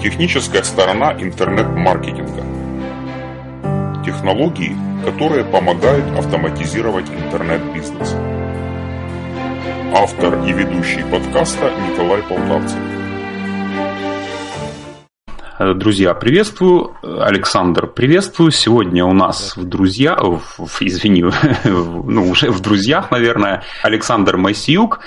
Техническая сторона интернет-маркетинга. Технологии, которые помогают автоматизировать интернет-бизнес. Автор и ведущий подкаста Николай Полтавцев. Друзья, приветствую. Александр, приветствую. Сегодня у нас в друзья, в, извини, ну уже в друзьях, наверное, Александр Майсиюк.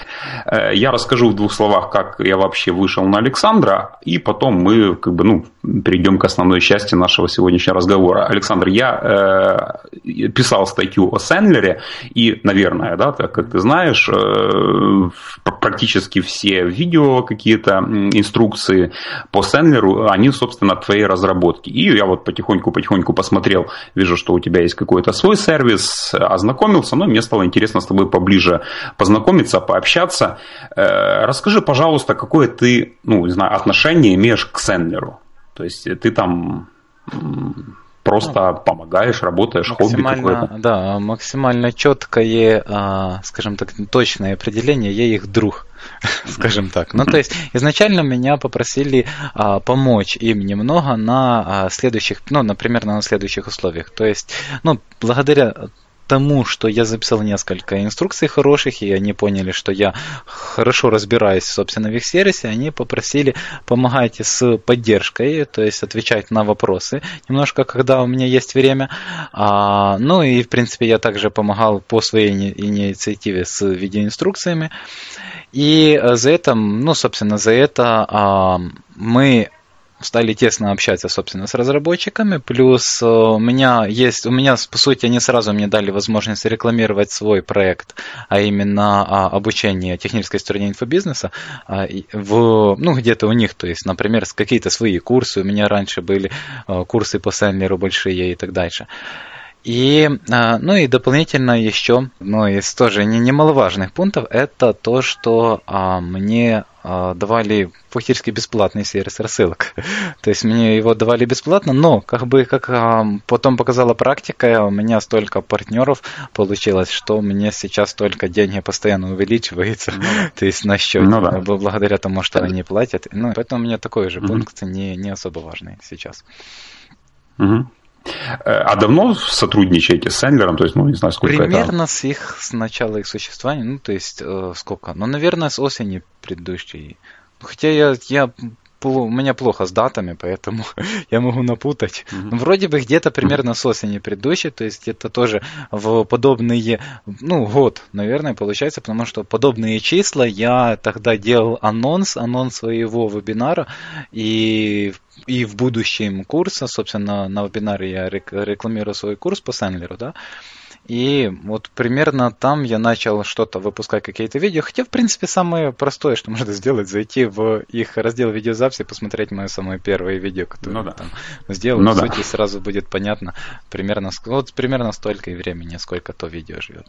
Э, я расскажу в двух словах, как я вообще вышел на Александра, и потом мы как бы, ну, перейдем к основной части нашего сегодняшнего разговора. Александр, я э, писал статью о Сендлере, и, наверное, да, так как ты знаешь, э, практически все видео какие-то инструкции по Сендлеру, они собственно, твоей разработки. И я вот потихоньку-потихоньку посмотрел, вижу, что у тебя есть какой-то свой сервис, ознакомился, но мне стало интересно с тобой поближе познакомиться, пообщаться. Э, расскажи, пожалуйста, какое ты, ну, не знаю, отношение имеешь к Сендлеру? То есть ты там просто ну, помогаешь, работаешь, хобби какое-то. Да, максимально четкое, а, скажем так, точное определение, я их друг. скажем так. Ну, то есть, изначально меня попросили а, помочь им немного на а, следующих, ну, например, на следующих условиях. То есть, ну, благодаря тому, что я записал несколько инструкций хороших, и они поняли, что я хорошо разбираюсь, собственно, в их сервисе, они попросили помогать с поддержкой, то есть отвечать на вопросы немножко, когда у меня есть время. А, ну и, в принципе, я также помогал по своей инициативе с видеоинструкциями. И за это, ну, собственно, за это а, мы стали тесно общаться, собственно, с разработчиками. Плюс э, у меня есть, у меня, по сути, они сразу мне дали возможность рекламировать свой проект, а именно а, обучение технической стороне инфобизнеса а, в, ну, где-то у них, то есть, например, какие-то свои курсы. У меня раньше были э, курсы по Сендлеру большие и так дальше. И, а, ну и дополнительно еще, ну из тоже не, немаловажных пунктов, это то, что а, мне давали фактически бесплатный сервис рассылок. то есть мне его давали бесплатно, но как бы как а, потом показала практика, у меня столько партнеров получилось, что мне сейчас только деньги постоянно увеличиваются, ну, то есть на счете, ну, да. благодаря тому, что они платят. Ну, поэтому у меня такой же пункт не, не особо важный сейчас. Угу. А давно сотрудничаете с Сэндлером? То есть, ну, не знаю, сколько Примерно это... с их, с начала их существования, ну, то есть, э, сколько? Ну, наверное, с осени предыдущей. Хотя я, я у меня плохо с датами, поэтому я могу напутать. Mm-hmm. Вроде бы где-то примерно с осени предыдущей, то есть это тоже в подобные, ну, год, наверное, получается, потому что подобные числа я тогда делал анонс, анонс своего вебинара, и и в будущем курса, собственно, на вебинаре я рекламирую свой курс по Сэндлеру, да, и вот примерно там я начал что-то выпускать, какие-то видео. Хотя, в принципе, самое простое, что можно сделать, зайти в их раздел видеозаписи, посмотреть мое самое первое видео, которое ну, да. там сделал. Ну, в сути, да. сразу будет понятно примерно, вот примерно столько и времени, сколько то видео живет.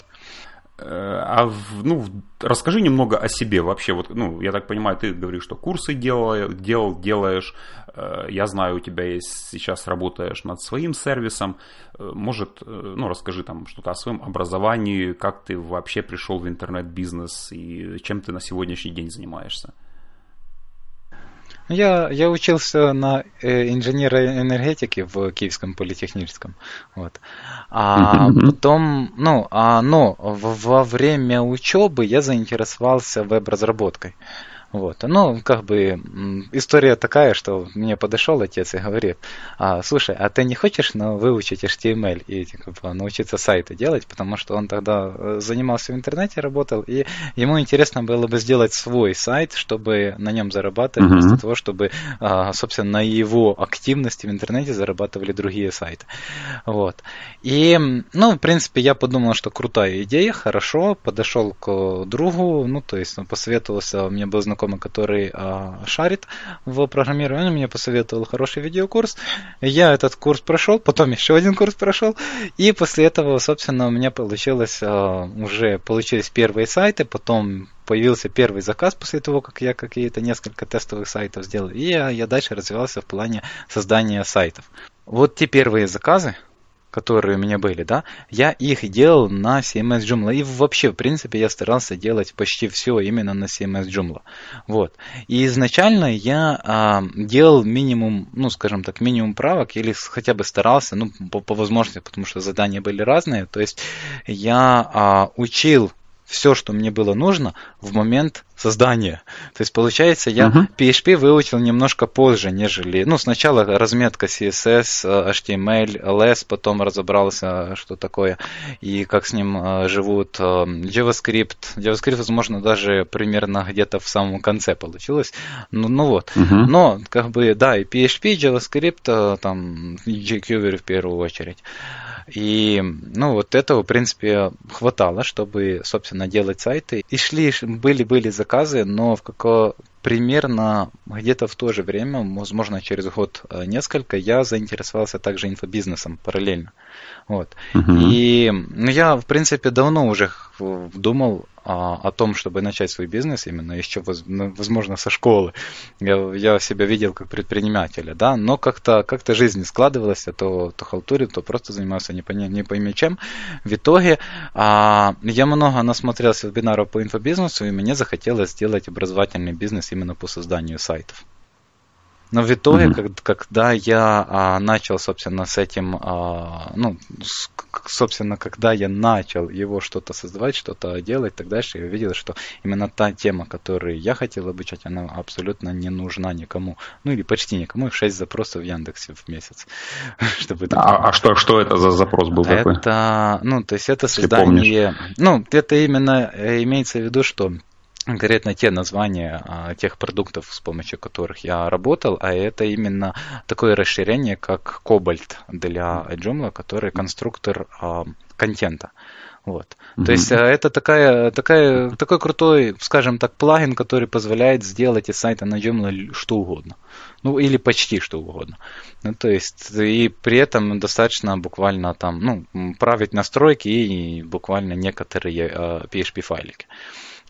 Э, а ну, расскажи немного о себе вообще. Вот, ну, я так понимаю, ты говоришь, что курсы делал, делал, делаешь. Э, я знаю, у тебя есть сейчас работаешь над своим сервисом. Э, может, ну, расскажи там что-то о своем образовании, как ты вообще пришел в интернет-бизнес и чем ты на сегодняшний день занимаешься. Я, я учился на э, инженера энергетики в Киевском политехническом. Вот. А mm-hmm. потом, ну, а, но во время учебы я заинтересовался веб-разработкой. Вот. Ну, как бы история такая, что мне подошел отец и говорит, а, слушай, а ты не хочешь ну, выучить HTML и типа, научиться сайты делать, потому что он тогда э, занимался в интернете, работал, и ему интересно было бы сделать свой сайт, чтобы на нем зарабатывать, uh-huh. вместо того, чтобы, а, собственно, на его активности в интернете зарабатывали другие сайты. Вот. И, ну, в принципе, я подумал, что крутая идея, хорошо, подошел к другу, ну, то есть он посоветовался, мне был знаком знакомый, который а, шарит в программировании, он мне посоветовал хороший видеокурс. Я этот курс прошел, потом еще один курс прошел, и после этого, собственно, у меня получилось а, уже получились первые сайты, потом появился первый заказ после того, как я какие-то несколько тестовых сайтов сделал, и я, я дальше развивался в плане создания сайтов. Вот те первые заказы, которые у меня были, да, я их делал на CMS Joomla. И вообще, в принципе, я старался делать почти все именно на CMS Joomla. Вот. И изначально я а, делал минимум, ну, скажем так, минимум правок, или хотя бы старался, ну, по, по возможности, потому что задания были разные. То есть я а, учил все, что мне было нужно в момент создания. То есть, получается, я uh-huh. PHP выучил немножко позже, нежели... Ну, сначала разметка CSS, HTML, LS, потом разобрался, что такое и как с ним э, живут э, JavaScript. JavaScript, возможно, даже примерно где-то в самом конце получилось. Ну, ну вот. Uh-huh. Но, как бы, да, и PHP, JavaScript, э, там, jQuery в первую очередь. И, ну, вот этого, в принципе, хватало, чтобы, собственно, делать сайты. И шли, были-были заказы, но в какое примерно где-то в то же время, возможно, через год э, несколько, я заинтересовался также инфобизнесом параллельно. Вот. Угу. И ну, я, в принципе, давно уже думал о том, чтобы начать свой бизнес, именно еще, ну, возможно, со школы. Я, я себя видел как предпринимателя, да, но как-то как жизнь складывалась, а то, то халтурил, то просто занимался не, пойми, не пойми чем. В итоге а, я много насмотрелся вебинаров по инфобизнесу, и мне захотелось сделать образовательный бизнес именно по созданию сайтов. Но в итоге, mm-hmm. как, когда я а, начал, собственно, с этим, а, ну, с, собственно, когда я начал его что-то создавать, что-то делать, так дальше, я увидел, что именно та тема, которую я хотел обучать, она абсолютно не нужна никому. Ну, или почти никому. 6 запросов в Яндексе в месяц. чтобы а, а что, что это за запрос был это, такой? Это, ну, то есть это создание... Ну, это именно э, имеется в виду, что конкретно те названия а, тех продуктов, с помощью которых я работал, а это именно такое расширение, как Cobalt для Joomla, который конструктор а, контента. Вот. Mm-hmm. То есть а, это такая, такая, такой крутой, скажем так, плагин, который позволяет сделать из сайта на Joomla что угодно. Ну, или почти что угодно. Ну, то есть, и при этом достаточно буквально там, ну, править настройки и буквально некоторые uh, PHP-файлики.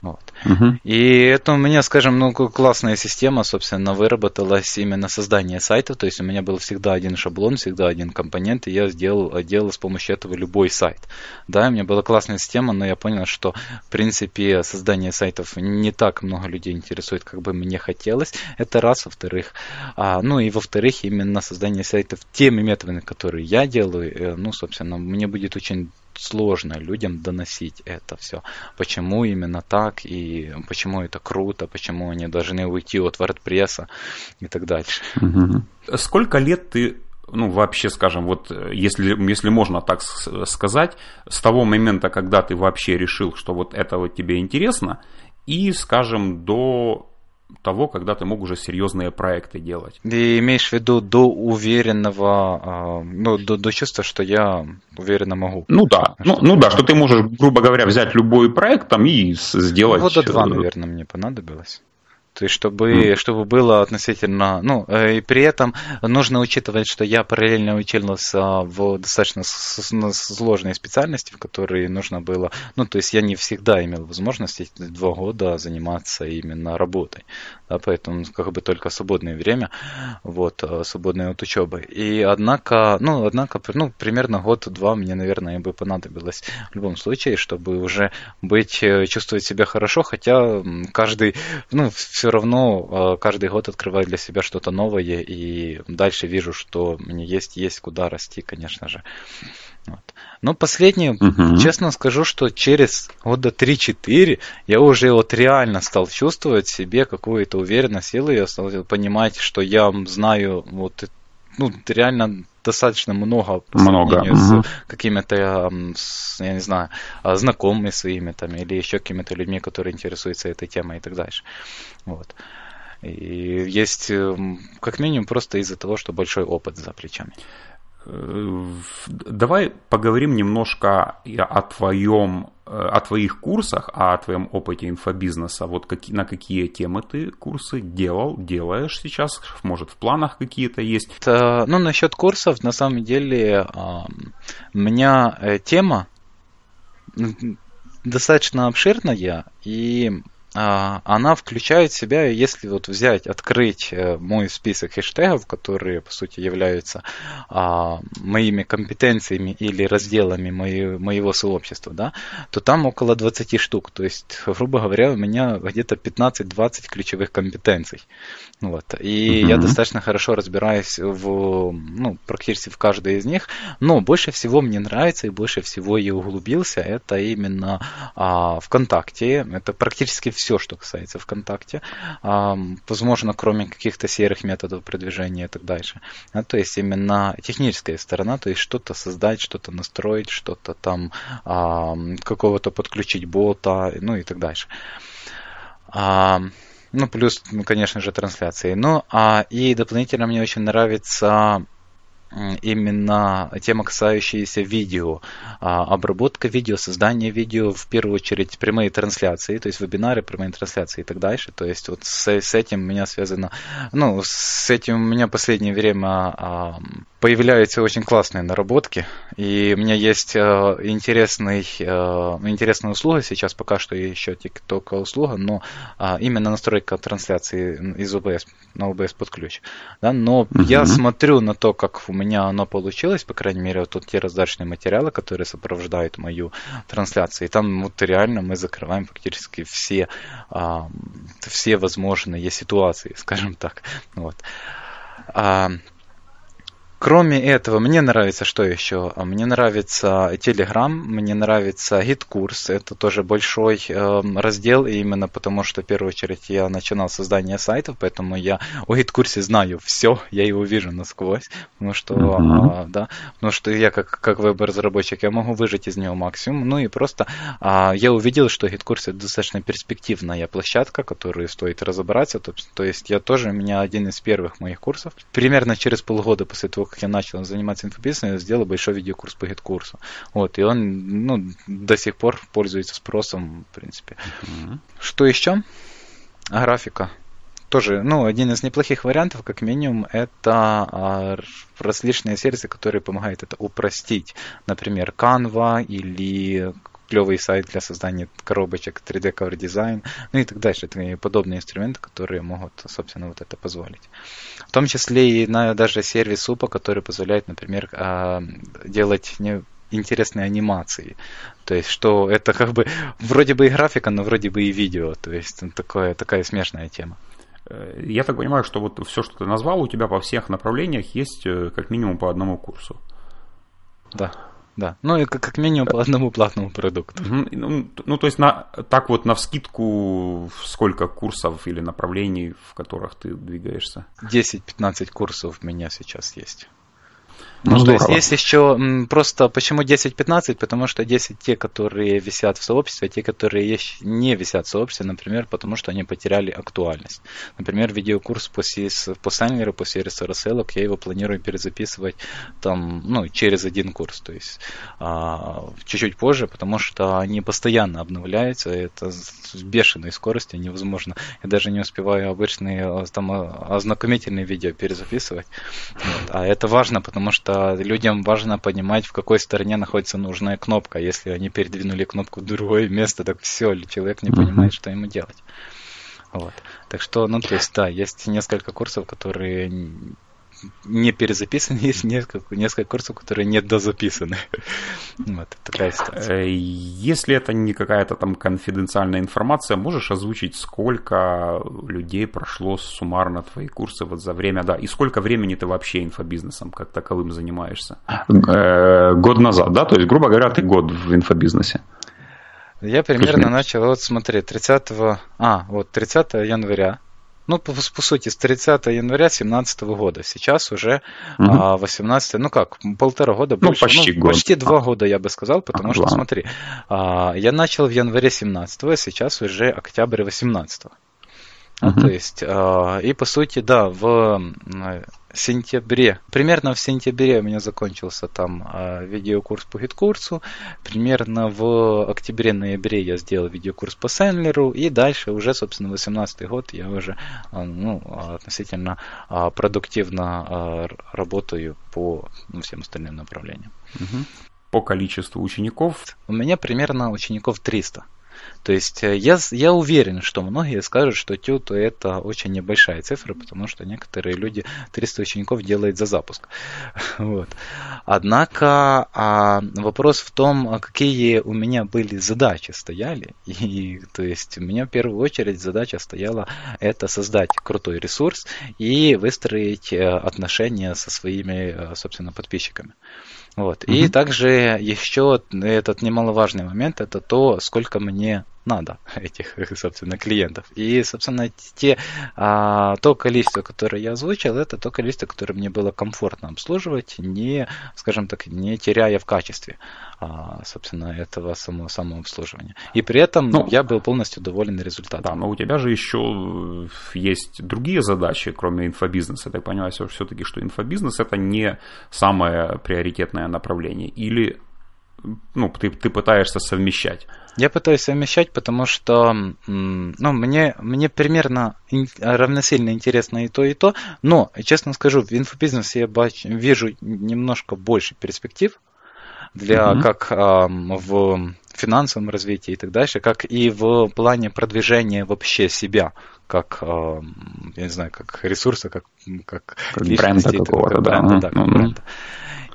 Вот. Угу. И это у меня, скажем, ну, классная система, собственно, выработалась именно создание сайта. То есть у меня был всегда один шаблон, всегда один компонент, и я сделал, делал с помощью этого любой сайт. Да, у меня была классная система, но я понял, что, в принципе, создание сайтов не так много людей интересует, как бы мне хотелось. Это раз. Во-вторых, а, ну и во-вторых, именно создание сайтов теми методами, которые я делаю, э, ну, собственно, мне будет очень сложно людям доносить это все. Почему именно так и почему это круто, почему они должны уйти от WordPress и так дальше. Сколько лет ты ну, вообще, скажем, вот если, если можно так сказать, с того момента, когда ты вообще решил, что вот это вот тебе интересно, и, скажем, до того, когда ты мог уже серьезные проекты делать. Ты имеешь в виду до уверенного, а, ну, до, до чувства, что я уверенно могу. Ну да, ну, ну да, что ты можешь, грубо говоря, взять любой проект там и сделать. Года два, э, наверное, мне понадобилось. То есть, чтобы, mm. чтобы было относительно... Ну, э, и при этом нужно учитывать, что я параллельно учился в достаточно сложной специальности, в которой нужно было... Ну, то есть, я не всегда имел возможность эти два года заниматься именно работой. Да, поэтому как бы только свободное время, вот, э, свободное от учебы. И однако, ну, однако, ну, примерно год-два мне, наверное, бы понадобилось в любом случае, чтобы уже быть, э, чувствовать себя хорошо, хотя каждый, ну, все равно э, каждый год открываю для себя что-то новое, и дальше вижу, что мне есть, есть куда расти, конечно же. Вот. Но последнее, угу. честно скажу, что через года 3-4 я уже вот реально стал чувствовать себе какую-то уверенность, силу, я стал понимать, что я знаю вот ну, реально достаточно много по много. с какими-то, я не знаю, а, знакомыми своими там, или еще какими-то людьми, которые интересуются этой темой и так дальше. Вот. И есть как минимум просто из-за того, что большой опыт за плечами. Давай поговорим немножко о твоем, о твоих курсах, о твоем опыте инфобизнеса. Вот какие, на какие темы ты курсы делал, делаешь сейчас? Может, в планах какие-то есть? Ну, насчет курсов, на самом деле, у меня э, тема достаточно обширная, и а, она включает в себя, если вот взять, открыть э, мой список хэштегов, которые, по сути, являются а, моими компетенциями или разделами мои, моего сообщества, да, то там около 20 штук. То есть, грубо говоря, у меня где-то 15-20 ключевых компетенций. Вот. И mm-hmm. я достаточно хорошо разбираюсь в, ну, практически в каждой из них. Но больше всего мне нравится и больше всего я углубился, это именно а, ВКонтакте. Это практически все, что касается ВКонтакте. Возможно, кроме каких-то серых методов продвижения и так дальше. А, то есть именно техническая сторона, то есть что-то создать, что-то настроить, что-то там какого-то подключить бота, ну и так дальше. Ну, плюс, ну, конечно же, трансляции. Ну, а и дополнительно мне очень нравится именно тема, касающаяся видео, а, обработка видео, создание видео, в первую очередь прямые трансляции, то есть вебинары, прямые трансляции и так дальше. То есть вот с, с этим у меня связано, ну, с этим у меня последнее время а, появляются очень классные наработки, и у меня есть э, интересный, э, интересная услуга сейчас, пока что еще только услуга, но э, именно настройка трансляции из OBS на OBS под ключ. Да, но угу. я смотрю на то, как у меня оно получилось, по крайней мере, вот тут те раздачные материалы, которые сопровождают мою трансляцию, и там вот реально мы закрываем фактически все, э, все возможные ситуации, скажем так. Вот. А, Кроме этого, мне нравится что еще? Мне нравится Telegram, мне нравится GetCourse. Это тоже большой э, раздел, именно потому что в первую очередь я начинал создание сайтов, поэтому я о GetCourse е знаю все, я его вижу насквозь, потому что, uh-huh. э, да, потому что я как, как веб-разработчик, я могу выжать из него максимум. Ну и просто э, я увидел, что GetCourse это достаточно перспективная площадка, которую стоит разобраться. То, то есть я тоже, у меня один из первых моих курсов. Примерно через полгода после того, как я начал заниматься инфобизнесом, я сделал большой видеокурс по GetCourse у. Вот, и он ну, до сих пор пользуется спросом, в принципе. Mm-hmm. Что еще? Графика тоже, ну, один из неплохих вариантов, как минимум, это а, различные сервисы, которые помогают это упростить. Например, Canva или клевый сайт для создания коробочек, 3D Cover Design, ну и так дальше. Это подобные инструменты, которые могут, собственно, вот это позволить. В том числе и на даже сервис УПА, который позволяет, например, а, делать не интересные анимации. То есть, что это как бы вроде бы и графика, но вроде бы и видео. То есть, такое, такая смешная тема. Э, я так понимаю, что вот все, что ты назвал, у тебя по всех направлениях есть э, как минимум по одному курсу. Да. Да, ну и как, как минимум по одному платному продукту. Ну, ну, то есть на, так вот на вскидку сколько курсов или направлений, в которых ты двигаешься? 10-15 курсов у меня сейчас есть. Ну, ну то есть есть еще просто почему 10-15, потому что 10 те, которые висят в сообществе, а те, которые не висят в сообществе, например, потому что они потеряли актуальность. Например, видеокурс по, CS, по Сайнеру, по сервису рассылок, я его планирую перезаписывать там, ну, через один курс, то есть а, чуть-чуть позже, потому что они постоянно обновляются, это с бешеной скоростью невозможно. Я даже не успеваю обычные а, там а, ознакомительные видео перезаписывать. Вот. А это важно, потому что что людям важно понимать, в какой стороне находится нужная кнопка. Если они передвинули кнопку в другое место, так все, человек не понимает, что ему делать. Вот. Так что, ну, то есть, да, есть несколько курсов, которые не перезаписаны, есть несколько, несколько курсов, которые не дозаписаны. Вот такая ситуация. Э, если это не какая-то там конфиденциальная информация, можешь озвучить, сколько людей прошло суммарно твои курсы вот за время, да, и сколько времени ты вообще инфобизнесом как таковым занимаешься? Э, год назад, да? То есть, грубо говоря, ты год в инфобизнесе. Я примерно начал, вот смотри, 30, а, вот 30 января ну, по, по сути, с 30 января 2017 года. Сейчас уже угу. а, 18, ну как, полтора года ну, больше. Ну, почти ну, год. Почти два года, я бы сказал, потому а, что, ладно. смотри, а, я начал в январе 17 а сейчас уже октябрь 18 -го. Uh-huh. То есть, э, и по сути, да, в сентябре, примерно в сентябре у меня закончился там э, видеокурс по GetCourse у, примерно в октябре-ноябре я сделал видеокурс по Senler у, и дальше уже, собственно, 18 год я уже э, ну, относительно э, продуктивно э, работаю по ну, всем остальным направлениям. Uh-huh. По количеству учеников? У меня примерно учеников 300. То есть э, я, я уверен, что многие скажут, что тют это очень небольшая цифра, потому что некоторые люди 300 учеников делают за запуск. Вот. Однако а, вопрос в том, какие у меня были задачи стояли. И, то есть у меня в первую очередь задача стояла это создать крутой ресурс и выстроить э, отношения со своими, э, собственно, подписчиками. Вот. Mm-hmm. И также еще этот немаловажный момент это то, сколько мне надо этих, собственно, клиентов. И, собственно, те, а, то количество, которое я озвучил, это то количество, которое мне было комфортно обслуживать, не, скажем так, не теряя в качестве, а, собственно, этого самого самообслуживания. И при этом ну, я был полностью доволен результатом. Да, но у тебя же еще есть другие задачи, кроме инфобизнеса. Я так понимаю, все-таки, что инфобизнес это не самое приоритетное направление. Или ну, ты, ты пытаешься совмещать? Я пытаюсь совмещать, потому что ну, мне, мне примерно равносильно интересно и то, и то. Но, честно скажу, в инфобизнесе я бач, вижу немножко больше перспектив для mm-hmm. как э, в финансовом развитии и так дальше, как и в плане продвижения вообще себя, как, э, я не знаю, как ресурса, как, как, как бренда какого-то, да. Бренда, да, как mm-hmm. бренда.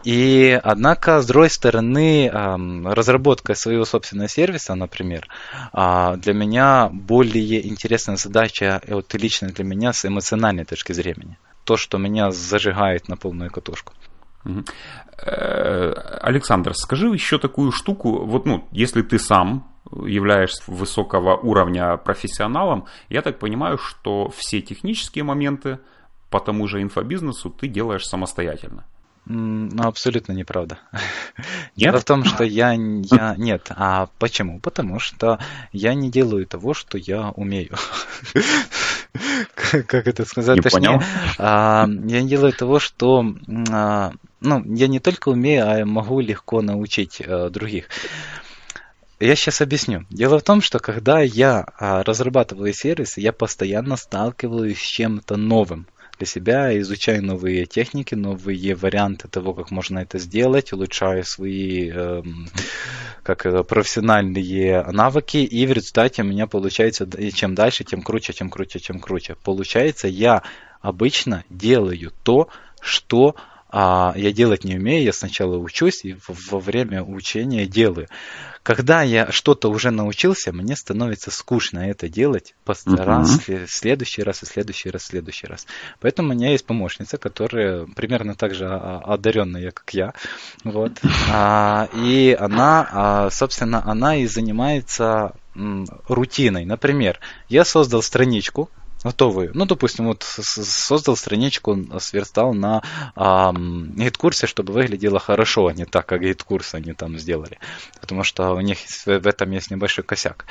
И, однако, с другой стороны, разработка своего собственного сервиса, например, а, для меня более интересная задача, вот лично для меня, с эмоциональной точки зрения. То, что меня зажигает на полную катушку. Э, Александр, скажи еще такую штуку. Вот, ну, если ты сам являешься высокого уровня профессионалом, я так понимаю, что все технические моменты по тому же инфобизнесу ты делаешь самостоятельно. Ну, абсолютно неправда. Нет? Дело в том, что я, я... Нет. А почему? Потому что я не делаю того, что я умею. как это сказать? Не Точнее, понял. А, я не делаю того, что... А, ну, я не только умею, а могу легко научить а, других. Я сейчас объясню. Дело в том, что когда я а, разрабатываю сервисы, я постоянно сталкиваюсь с чем-то новым для себя, изучаю новые техники, новые варианты того, как можно это сделать, улучшаю свои э, как профессиональные навыки, и в результате у меня получается, чем дальше, тем круче, тем круче, тем круче. Получается, я обычно делаю то, что а, я делать не умею, я сначала учусь и во время учения делаю. Когда я что-то уже научился, мне становится скучно это делать uh-huh. раз, следующий раз и следующий раз, следующий раз. Поэтому у меня есть помощница, которая примерно так же одаренная, как я. Вот. А, и она, а, собственно, она и занимается рутиной. Например, я создал страничку, готовые. Ну, допустим, вот создал страничку, сверстал на GetCourse е, чтобы выглядело хорошо, а не так, как GetCourse они там сделали. Потому что у них в этом есть небольшой косяк.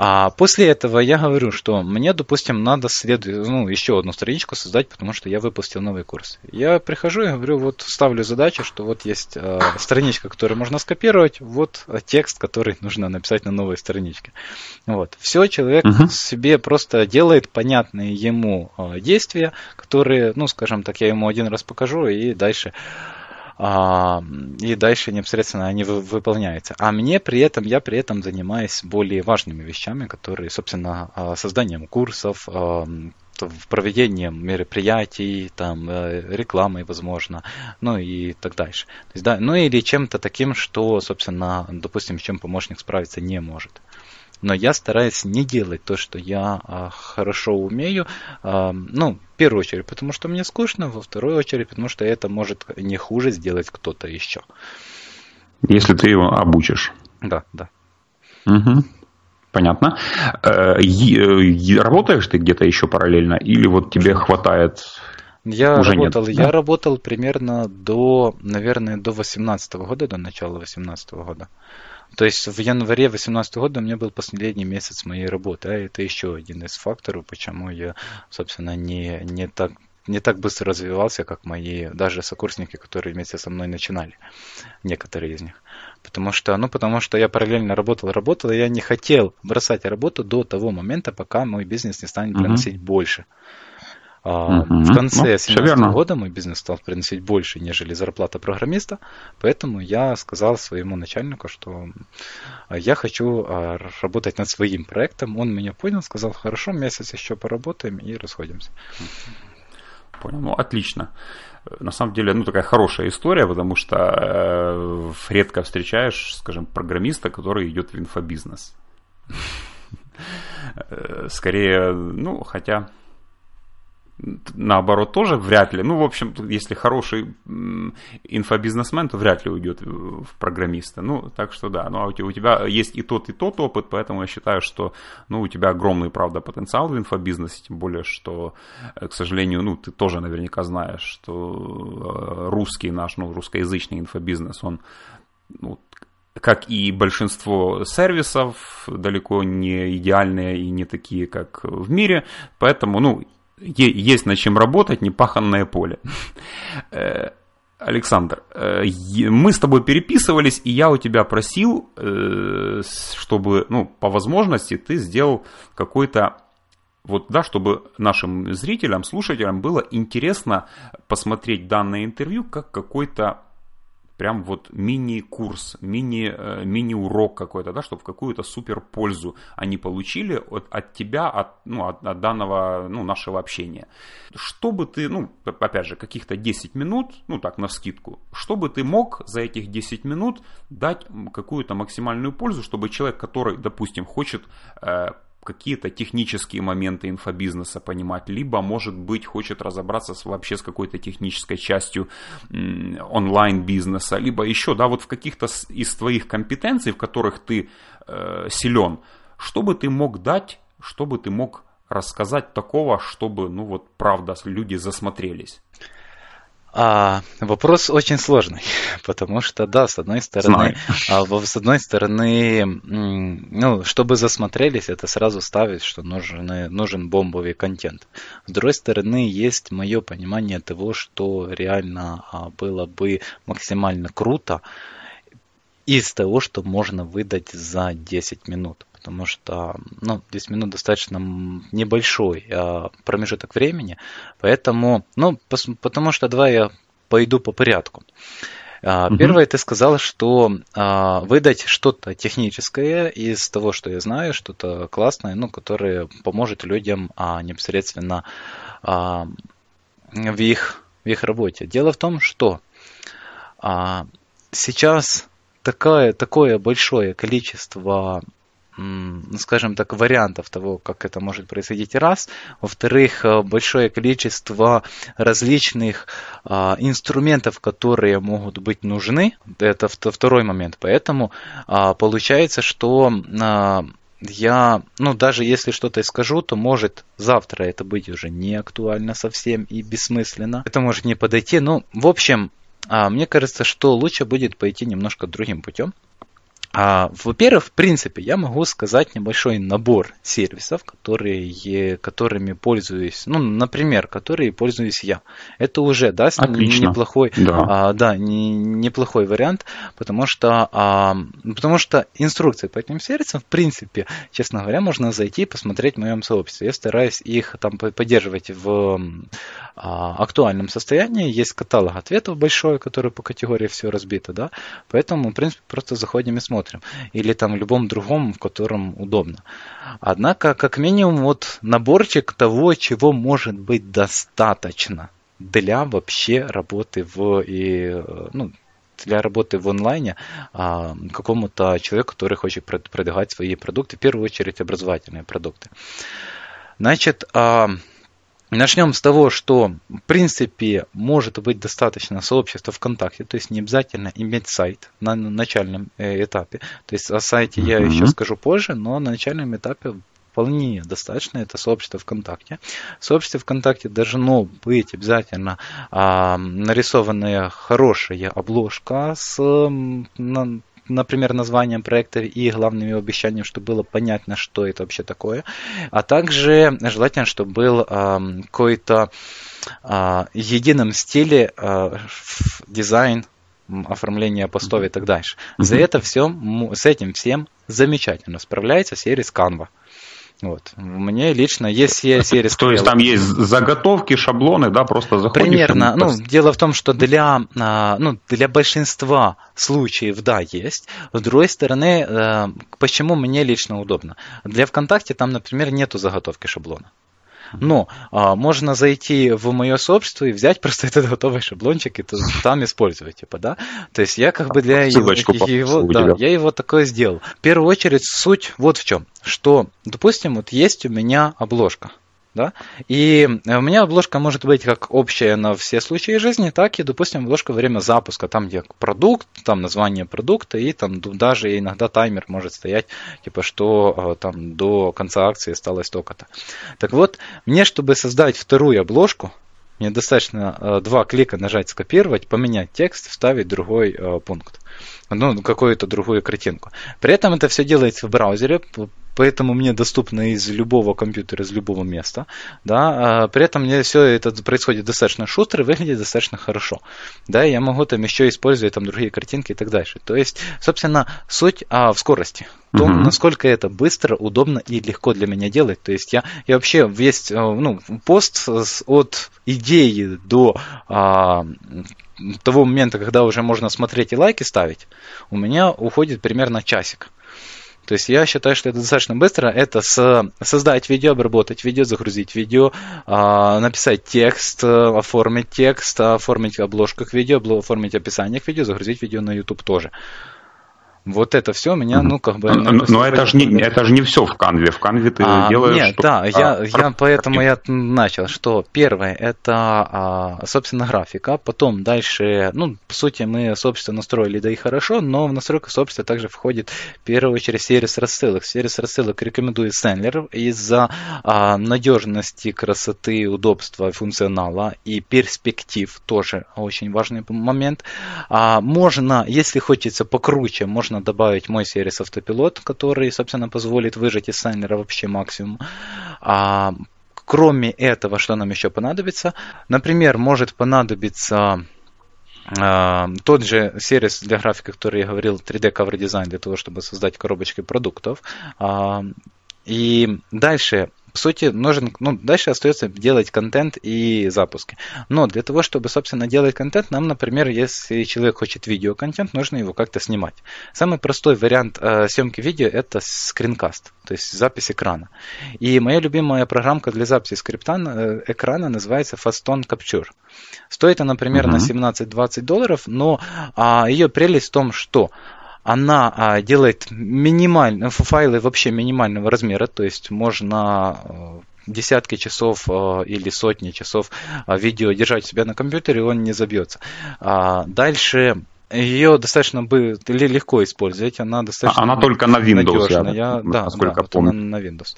А после этого я говорю, что мне, допустим, надо следу... ну, еще одну страничку создать, потому что я выпустил новый курс. Я прихожу и говорю, вот ставлю задачу, что вот есть э, страничка, которую можно скопировать, вот текст, который нужно написать на новой страничке. Вот. Все, человек uh-huh. себе просто делает понятные ему э, действия, которые, ну, скажем так, я ему один раз покажу, и дальше и дальше непосредственно они выполняются. А мне при этом, я при этом занимаюсь более важными вещами, которые, собственно, а, созданием курсов, проведением мероприятий, там, э, рекламой, возможно, ну и так дальше. То есть, да, ну или чем-то таким, что, собственно, допустим, с чем помощник справиться не может но я стараюсь не делать то, что я а, хорошо умею. А, ну, в первую очередь, потому что мне скучно, во вторую очередь, потому что это может не хуже сделать кто-то еще. Если ты его обучишь. Да, да. Угу. Понятно. Э, работаешь ты где-то еще параллельно, или вот тебе хватает я Уже работал, нет, да? я работал примерно до, наверное, до 18 года, до начала 18 года. То есть в январе 2018 года у меня был последний месяц моей работы, а это еще один из факторов, почему я, собственно, не, не так не так быстро развивался, как мои даже сокурсники, которые вместе со мной начинали, некоторые из них. Потому что, ну, потому что я параллельно работал, работал, и я не хотел бросать работу до того момента, пока мой бизнес не станет приносить uh-huh. больше. А угу. В конце 2017 ну, года мой бизнес стал приносить больше, нежели зарплата программиста, поэтому я сказал своему начальнику, что я хочу а, работать над своим проектом. Он меня понял, сказал, хорошо, месяц еще поработаем и расходимся. Понял, ну отлично. На самом деле, ну такая хорошая история, потому что э, редко встречаешь, скажем, программиста, который идет в инфобизнес. Э, скорее, ну, хотя наоборот тоже вряд ли. Ну, в общем, если хороший инфобизнесмен, то вряд ли уйдет в программиста. Ну, так что да. Ну, а у тебя есть и тот, и тот опыт, поэтому я считаю, что ну, у тебя огромный, правда, потенциал в инфобизнесе, тем более, что, э, к сожалению, ну, ты тоже наверняка знаешь, что э, русский наш, ну, русскоязычный инфобизнес, он ну, как и большинство сервисов, далеко не идеальные и не такие, как в мире. Поэтому, ну, есть над чем работать, непаханное поле. Э, Александр, э, мы с тобой переписывались, и я у тебя просил, э, чтобы, ну, по возможности ты сделал какой-то вот, да, чтобы нашим зрителям, слушателям было интересно посмотреть данное интервью как какой-то прям вот мини-курс, мини, э, мини-урок какой-то, да, чтобы какую-то супер пользу они получили от, от тебя, от, ну, от, от данного, ну, нашего общения. Чтобы ты, ну, опять же, каких-то 10 минут, ну, так, на вскидку, чтобы ты мог за этих 10 минут дать какую-то максимальную пользу, чтобы человек, который, допустим, хочет э, какие-то технические моменты инфобизнеса понимать, либо, может быть, хочет разобраться с, вообще с какой-то технической частью онлайн-бизнеса, либо еще, да, вот в каких-то из твоих компетенций, в которых ты э, силен, что бы ты мог дать, что бы ты мог рассказать такого, чтобы, ну вот, правда, люди засмотрелись? А, вопрос очень сложный, потому что, да, с одной стороны, а, с одной стороны, ну, чтобы засмотрелись, это сразу ставить, что нужен, нужен бомбовый контент. С другой стороны, есть мое понимание того, что реально а, было бы максимально круто из того, что можно выдать за 10 минут потому что ну, 10 минут достаточно небольшой а, промежуток времени, поэтому, ну, потому что давай я пойду по порядку. Угу. Первое, ты сказал, что а, выдать что-то техническое из того, что я знаю, что-то классное, ну, которое поможет людям а, непосредственно а, в, их, в их работе. Дело в том, что а, сейчас такое, такое большое количество ну, скажем так, вариантов того, как это может происходить, раз. Во-вторых, э, большое количество различных а, инструментов, которые могут быть нужны. Это второй момент. Поэтому а, получается, что а, я, ну, даже если что-то скажу, то может завтра это быть уже не актуально совсем и бессмысленно. Это может не подойти. Ну, в общем, мне кажется, что лучше будет пойти немножко другим путем. А, во-первых, в принципе, я могу сказать небольшой набор сервисов, которые, которыми пользуюсь, ну, например, которые пользуюсь я. Это уже, да, Отлично. неплохой, да. А, да, не, неплохой вариант, потому что, а, потому что инструкции по этим сервисам, в принципе, честно говоря, можно зайти и посмотреть в моем сообществе. Я стараюсь их там поддерживать в а, актуальном состоянии. Есть каталог ответов большой, который по категории все разбито, да, поэтому, в принципе, просто заходим и смотрим смотрим. Или там любом другом, в котором удобно. Однако, как минимум, вот наборчик того, чего может быть достаточно для вообще работы в и, ну, для работы в онлайне а, какому-то человеку, который хочет продвигать свои продукты, в первую очередь образовательные продукты. Значит, а, Начнем с того, что в принципе может быть достаточно сообщества ВКонтакте, то есть не обязательно иметь сайт на начальном э, этапе. То есть о сайте я еще скажу позже, но на начальном этапе вполне достаточно, это сообщество ВКонтакте. В сообществе ВКонтакте должно быть обязательно а, нарисованная хорошая обложка с на, например, названием проекта и главными обещаниями, чтобы было понятно, что это вообще такое. А также желательно, чтобы был э, какой-то э, едином стиле э, дизайн оформление постов и так дальше. За это все, с этим всем замечательно справляется сервис Canva. Вот. Мне лично есть серия То есть там есть заготовки, шаблоны, да, просто заходишь. Примерно. Ну, дело в том, что для, а, ну, для большинства случаев, да, есть. С другой стороны, э, почему мне лично удобно? Для ВКонтакте там, например, нету заготовки шаблона. Но а, можно зайти в мое сообщество и взять просто этот готовый шаблончик и там использовать, типа, да. То есть я как бы для Ссылочку его, да, я его такое сделал. В первую очередь суть вот в чем, что, допустим, вот есть у меня обложка, да? И у меня обложка может быть как общая на все случаи жизни, так и, допустим, обложка во время запуска, там где продукт, там название продукта, и там даже иногда таймер может стоять, типа, что э, там до конца акции осталось столько-то. Так вот, мне, чтобы создать вторую обложку, мне достаточно э, два клика нажать скопировать, поменять текст, вставить другой э, пункт ну, какую-то другую картинку. При этом это все делается в браузере, поэтому мне доступно из любого компьютера, из любого места. Да? А при этом мне все это происходит достаточно шустро и выглядит достаточно хорошо. Да? Я могу там еще использовать там другие картинки и так дальше. То есть, собственно, суть а, в скорости. Том, uh-huh. насколько это быстро, удобно и легко для меня делать. То есть я, я вообще весь а, ну, пост от идеи до а, того момента, когда уже можно смотреть и лайки ставить, у меня уходит примерно часик. То есть я считаю, что это достаточно быстро. Это с, создать видео, обработать видео, загрузить видео, э, написать текст, оформить текст, оформить обложку к видео, оформить описание к видео, загрузить видео на YouTube тоже. Вот это все меня, ну, как бы... Но, но это же не, это же не все в канве. В канве ты а, делаешь... Нет, что... да, я, а, я поэтому я начал, что первое, это, а, собственно, графика, потом дальше, ну, по сути, мы сообщество настроили, да и хорошо, но в настройку сообщества также входит, в первую очередь, сервис рассылок. Сервис рассылок рекомендую Сендлер из-за а, надежности, красоты, удобства, функционала и перспектив, тоже очень важный момент. А, можно, если хочется покруче, можно можно добавить мой сервис автопилот, который, собственно, позволит выжать из сайнера вообще максимум. А, кроме этого, что нам еще понадобится? Например, может понадобиться а, тот же сервис для графика, который я говорил, 3D Cover Design, для того, чтобы создать коробочки продуктов. А, и дальше сути, нужен, ну, дальше остается делать контент и запуски. Но для того, чтобы, собственно, делать контент, нам, например, если человек хочет видеоконтент, нужно его как-то снимать. Самый простой вариант э, съемки видео это скринкаст, то есть запись экрана. И моя любимая программка для записи скрипта э, экрана называется Faston Capture. Стоит она примерно uh-huh. 17-20 долларов, но а, ее прелесть в том, что она а, делает минимально, файлы вообще минимального размера, то есть можно э, десятки часов э, или сотни часов э, видео держать у себя на компьютере, он не забьется. А, дальше ее достаточно бы легко использовать, она достаточно Она только на Windows, надежная. я, да, насколько да, помню. На, на Windows.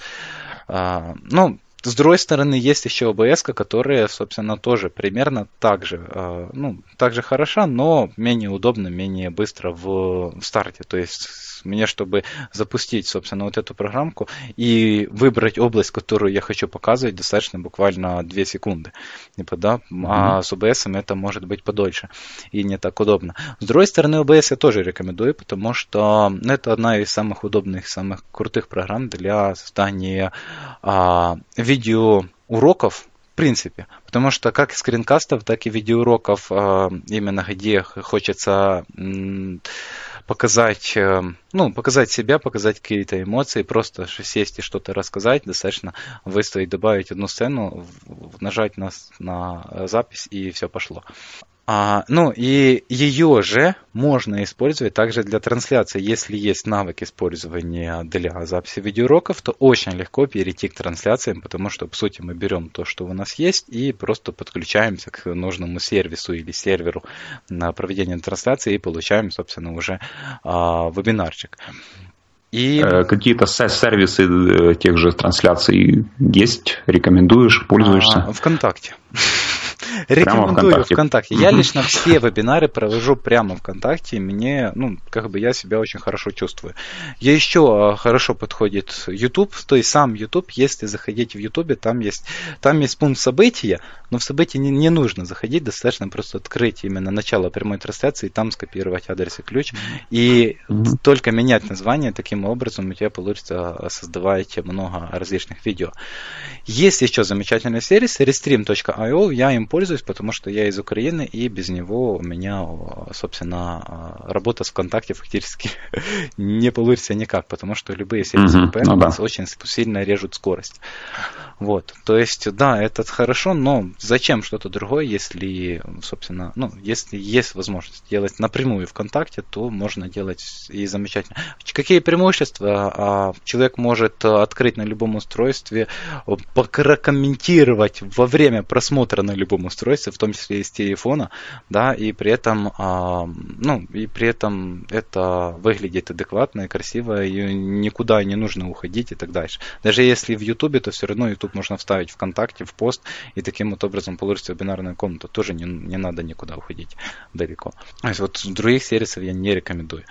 А, ну, с другой стороны, есть еще OBS, которая, собственно, тоже примерно так же, э, ну, так же хороша, но менее удобно, менее быстро в старте. То есть мне, чтобы запустить, собственно, вот эту программку и выбрать область, которую я хочу показывать, достаточно буквально 2 секунды. Типа, да? А с OBS это может быть подольше и не так удобно. С другой стороны, OBS я тоже рекомендую, потому что это одна из самых удобных, самых крутых программ для создания а, видео уроков в принципе. Потому что как скринкастов, так и видеоуроков, а, именно где хочется показать, э, ну, показать себя, показать какие-то эмоции, просто сесть и что-то рассказать, достаточно выставить, добавить одну сцену, нажать на, на запись и все пошло. А, ну и ее же можно использовать также для трансляции. Если есть навык использования для записи видеоуроков, то очень легко перейти к трансляциям, потому что, по сути, мы берем то, что у нас есть, и просто подключаемся к нужному сервису или серверу на проведение трансляции и получаем, собственно, уже а, вебинарчик. И... Э, какие-то сервисы э, тех же трансляций есть? Рекомендуешь? Пользуешься? А, ВКонтакте. Рекомендую ВКонтакте. ВКонтакте. Я лично все вебинары провожу прямо ВКонтакте. Мне, ну, как бы я себя очень хорошо чувствую. Я еще а, хорошо подходит YouTube, то есть сам YouTube, если заходить в YouTube, там есть, там есть пункт события, но в события не, не нужно заходить, достаточно просто открыть именно начало прямой трансляции, там скопировать адрес и ключ, и mm-hmm. только менять название, таким образом у тебя получится а, создавать много различных видео. Есть еще замечательный сервис restream.io, я им пользуюсь, потому что я из Украины, и без него у меня, собственно, а, работа с ВКонтакте фактически не получится никак, потому что любые сервисы VPN ну, да. очень сильно режут скорость. Вот, то есть, да, это хорошо, но зачем что-то другое, если, собственно, ну, если есть возможность делать напрямую ВКонтакте, то можно делать и замечательно. Какие преимущества? А, человек может открыть на любом устройстве, прокомментировать во время просмотра на любом устройстве, в том числе из телефона, да, и при этом, а, ну, и при этом это выглядит адекватно и красиво, и никуда не нужно уходить и так дальше. Даже если в Ютубе, то все равно тут можно вставить ВКонтакте, в пост, и таким вот образом получится вебинарная комната. Тоже не, не надо никуда уходить далеко. То есть вот других сервисов я не рекомендую.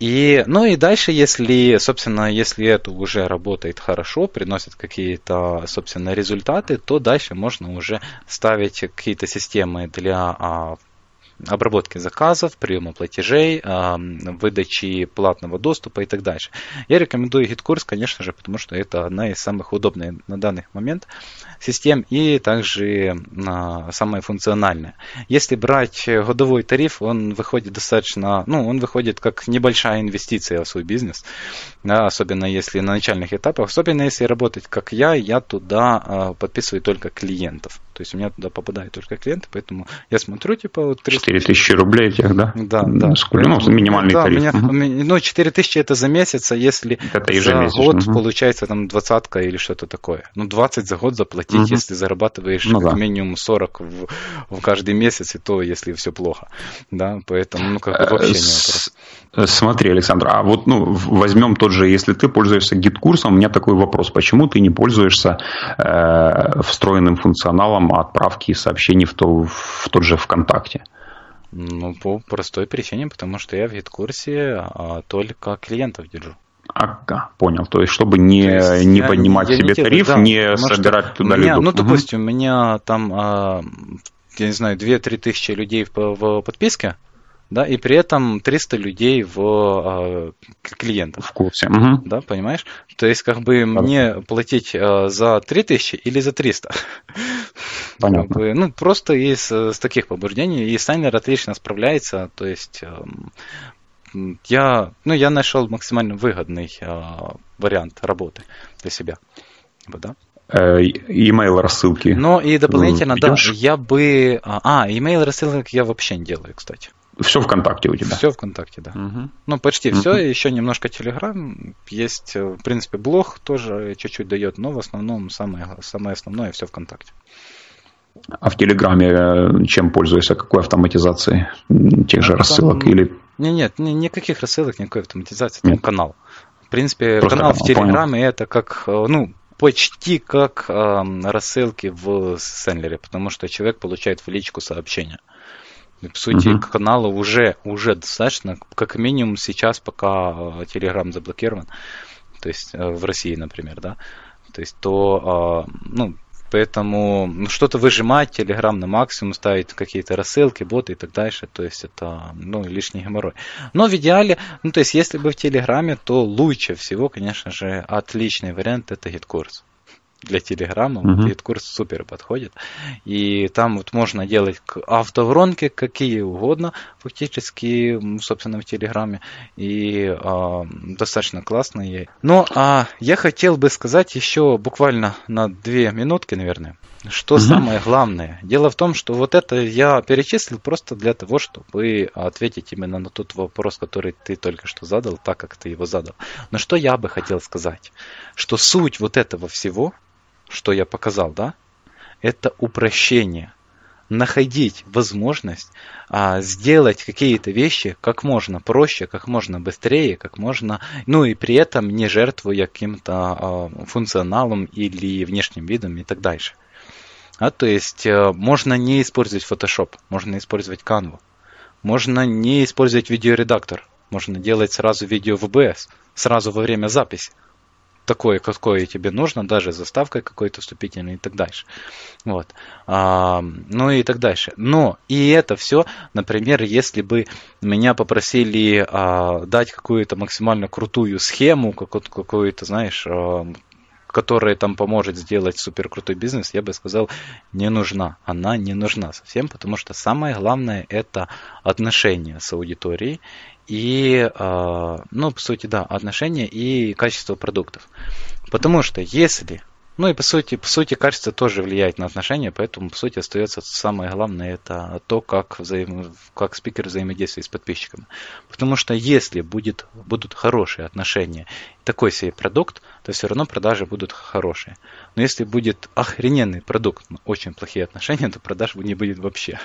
И, ну и дальше, если, собственно, если это уже работает хорошо, приносит какие-то, собственно, результаты, то дальше можно уже ставить какие-то системы для а, обработки заказов, приема платежей, выдачи платного доступа и так дальше. Я рекомендую GetCourse, конечно же, потому что это одна из самых удобных на данный момент систем и также самая функциональная. Если брать годовой тариф, он выходит достаточно, ну, он выходит как небольшая инвестиция в свой бизнес, особенно если на начальных этапах, особенно если работать как я, я туда а, подписываю только клиентов. То есть у меня туда попадают только клиенты, поэтому я смотрю, типа, вот 300 4 тысячи рублей этих, да? Да, да. Сколько? Ну, минимальный да, тариф. Меня, угу. Ну, 4 тысячи это за месяц, а если это за год угу. получается там двадцатка или что-то такое. Ну, 20 за год заплатить, угу. если зарабатываешь ну, как да. минимум 40 в, в каждый месяц, и то, если все плохо. Да, поэтому, ну, как бы вообще не вопрос. Смотри, Александр, а вот ну, возьмем тот же, если ты пользуешься GetCourse ом, у меня такой вопрос, почему ты не пользуешься э, встроенным функционалом отправки сообщений в, то, в тот же ВКонтакте? Ну, по простой причине, потому что я в GetCourse е а, только клиентов держу. Ага, понял. То есть, чтобы не, есть не поднимать я себе не тариф, да, не собирать туда меня, лидов. Ну, допустим, угу. у меня там, а, я не знаю, 2-3 тысячи людей в, в подписке, да, и при этом 300 людей в э, клиентах. В курсе. Угу. Да, понимаешь? То есть, как бы Хорошо. мне платить э, за 3000 или за 300? Понятно. Как бы, ну, просто из э, с таких побуждений, и Сайнер отлично справляется, то есть э, я, ну, я нашел максимально выгодный э, вариант работы для себя. Да? Email рассылки. Ну и дополнительно, да, я бы... А, email рассылок я вообще не делаю, кстати. Все ВКонтакте у тебя. Все ВКонтакте, да. Угу. Ну, почти угу. все. Еще немножко Телеграм. Есть, э, в принципе, блог тоже чуть-чуть дает, но в основном самое, самое основное все ВКонтакте. А в Телеграме э, чем пользуешься? Какой автоматизацией? Тех же а рассылок там... или... Не, нет, ни, никаких рассылок, никакой автоматизации. Там нет. канал. В принципе, Просто канал, в Телеграме понял. это как, э, ну, почти как э, рассылки в Сендлере, потому что человек получает в личку сообщение. По сути, угу. канала уже, уже достаточно, как минимум сейчас, пока Telegram заблокирован, то есть э, в России, например, да, то есть то, а, ну, Поэтому ну, что-то выжимать, Телеграм на максимум, ставить какие-то рассылки, боты и так дальше. То есть это ну, лишний геморрой. Но в идеале, ну то есть если бы в Телеграме, то лучше всего, конечно же, отличный вариант это GetCourse для Телеграма, uh-huh. вот этот курс супер подходит. И там вот можно делать автоворонки какие угодно, фактически, собственно, в Телеграме. И а, достаточно классные. Но а, я хотел бы сказать еще буквально на две минутки, наверное, что uh-huh. самое главное. Дело в том, что вот это я перечислил просто для того, чтобы ответить именно на тот вопрос, который ты только что задал, так как ты его задал. Но что я бы хотел сказать? Что суть вот этого всего – что я показал, да, это упрощение. Находить возможность а, сделать какие-то вещи как можно проще, как можно быстрее, как можно, ну и при этом не жертвуя каким-то а, функционалом или внешним видом и так дальше. А, то есть э, можно не использовать Photoshop, можно использовать Canva, можно не использовать видеоредактор, можно делать сразу видео в OBS, сразу во время записи такое, какое тебе нужно, даже заставкой какой-то вступительной и так дальше. Вот. А, ну и так дальше. Но и это все, например, если бы меня попросили а, дать какую-то максимально крутую схему, какую-то, знаешь, а, которая там поможет сделать супер крутой бизнес, я бы сказал, не нужна. Она не нужна совсем, потому что самое главное это отношения с аудиторией и, а, ну, по сути, да, отношения и качество продуктов. Потому что если ну и по сути, по сути, качество тоже влияет на отношения, поэтому по сути остается самое главное это то, как, взаим... как спикер взаимодействует с подписчиками. Потому что если будет, будут хорошие отношения, такой себе продукт, то все равно продажи будут хорошие. Но если будет охрененный продукт, но очень плохие отношения, то продаж не будет вообще.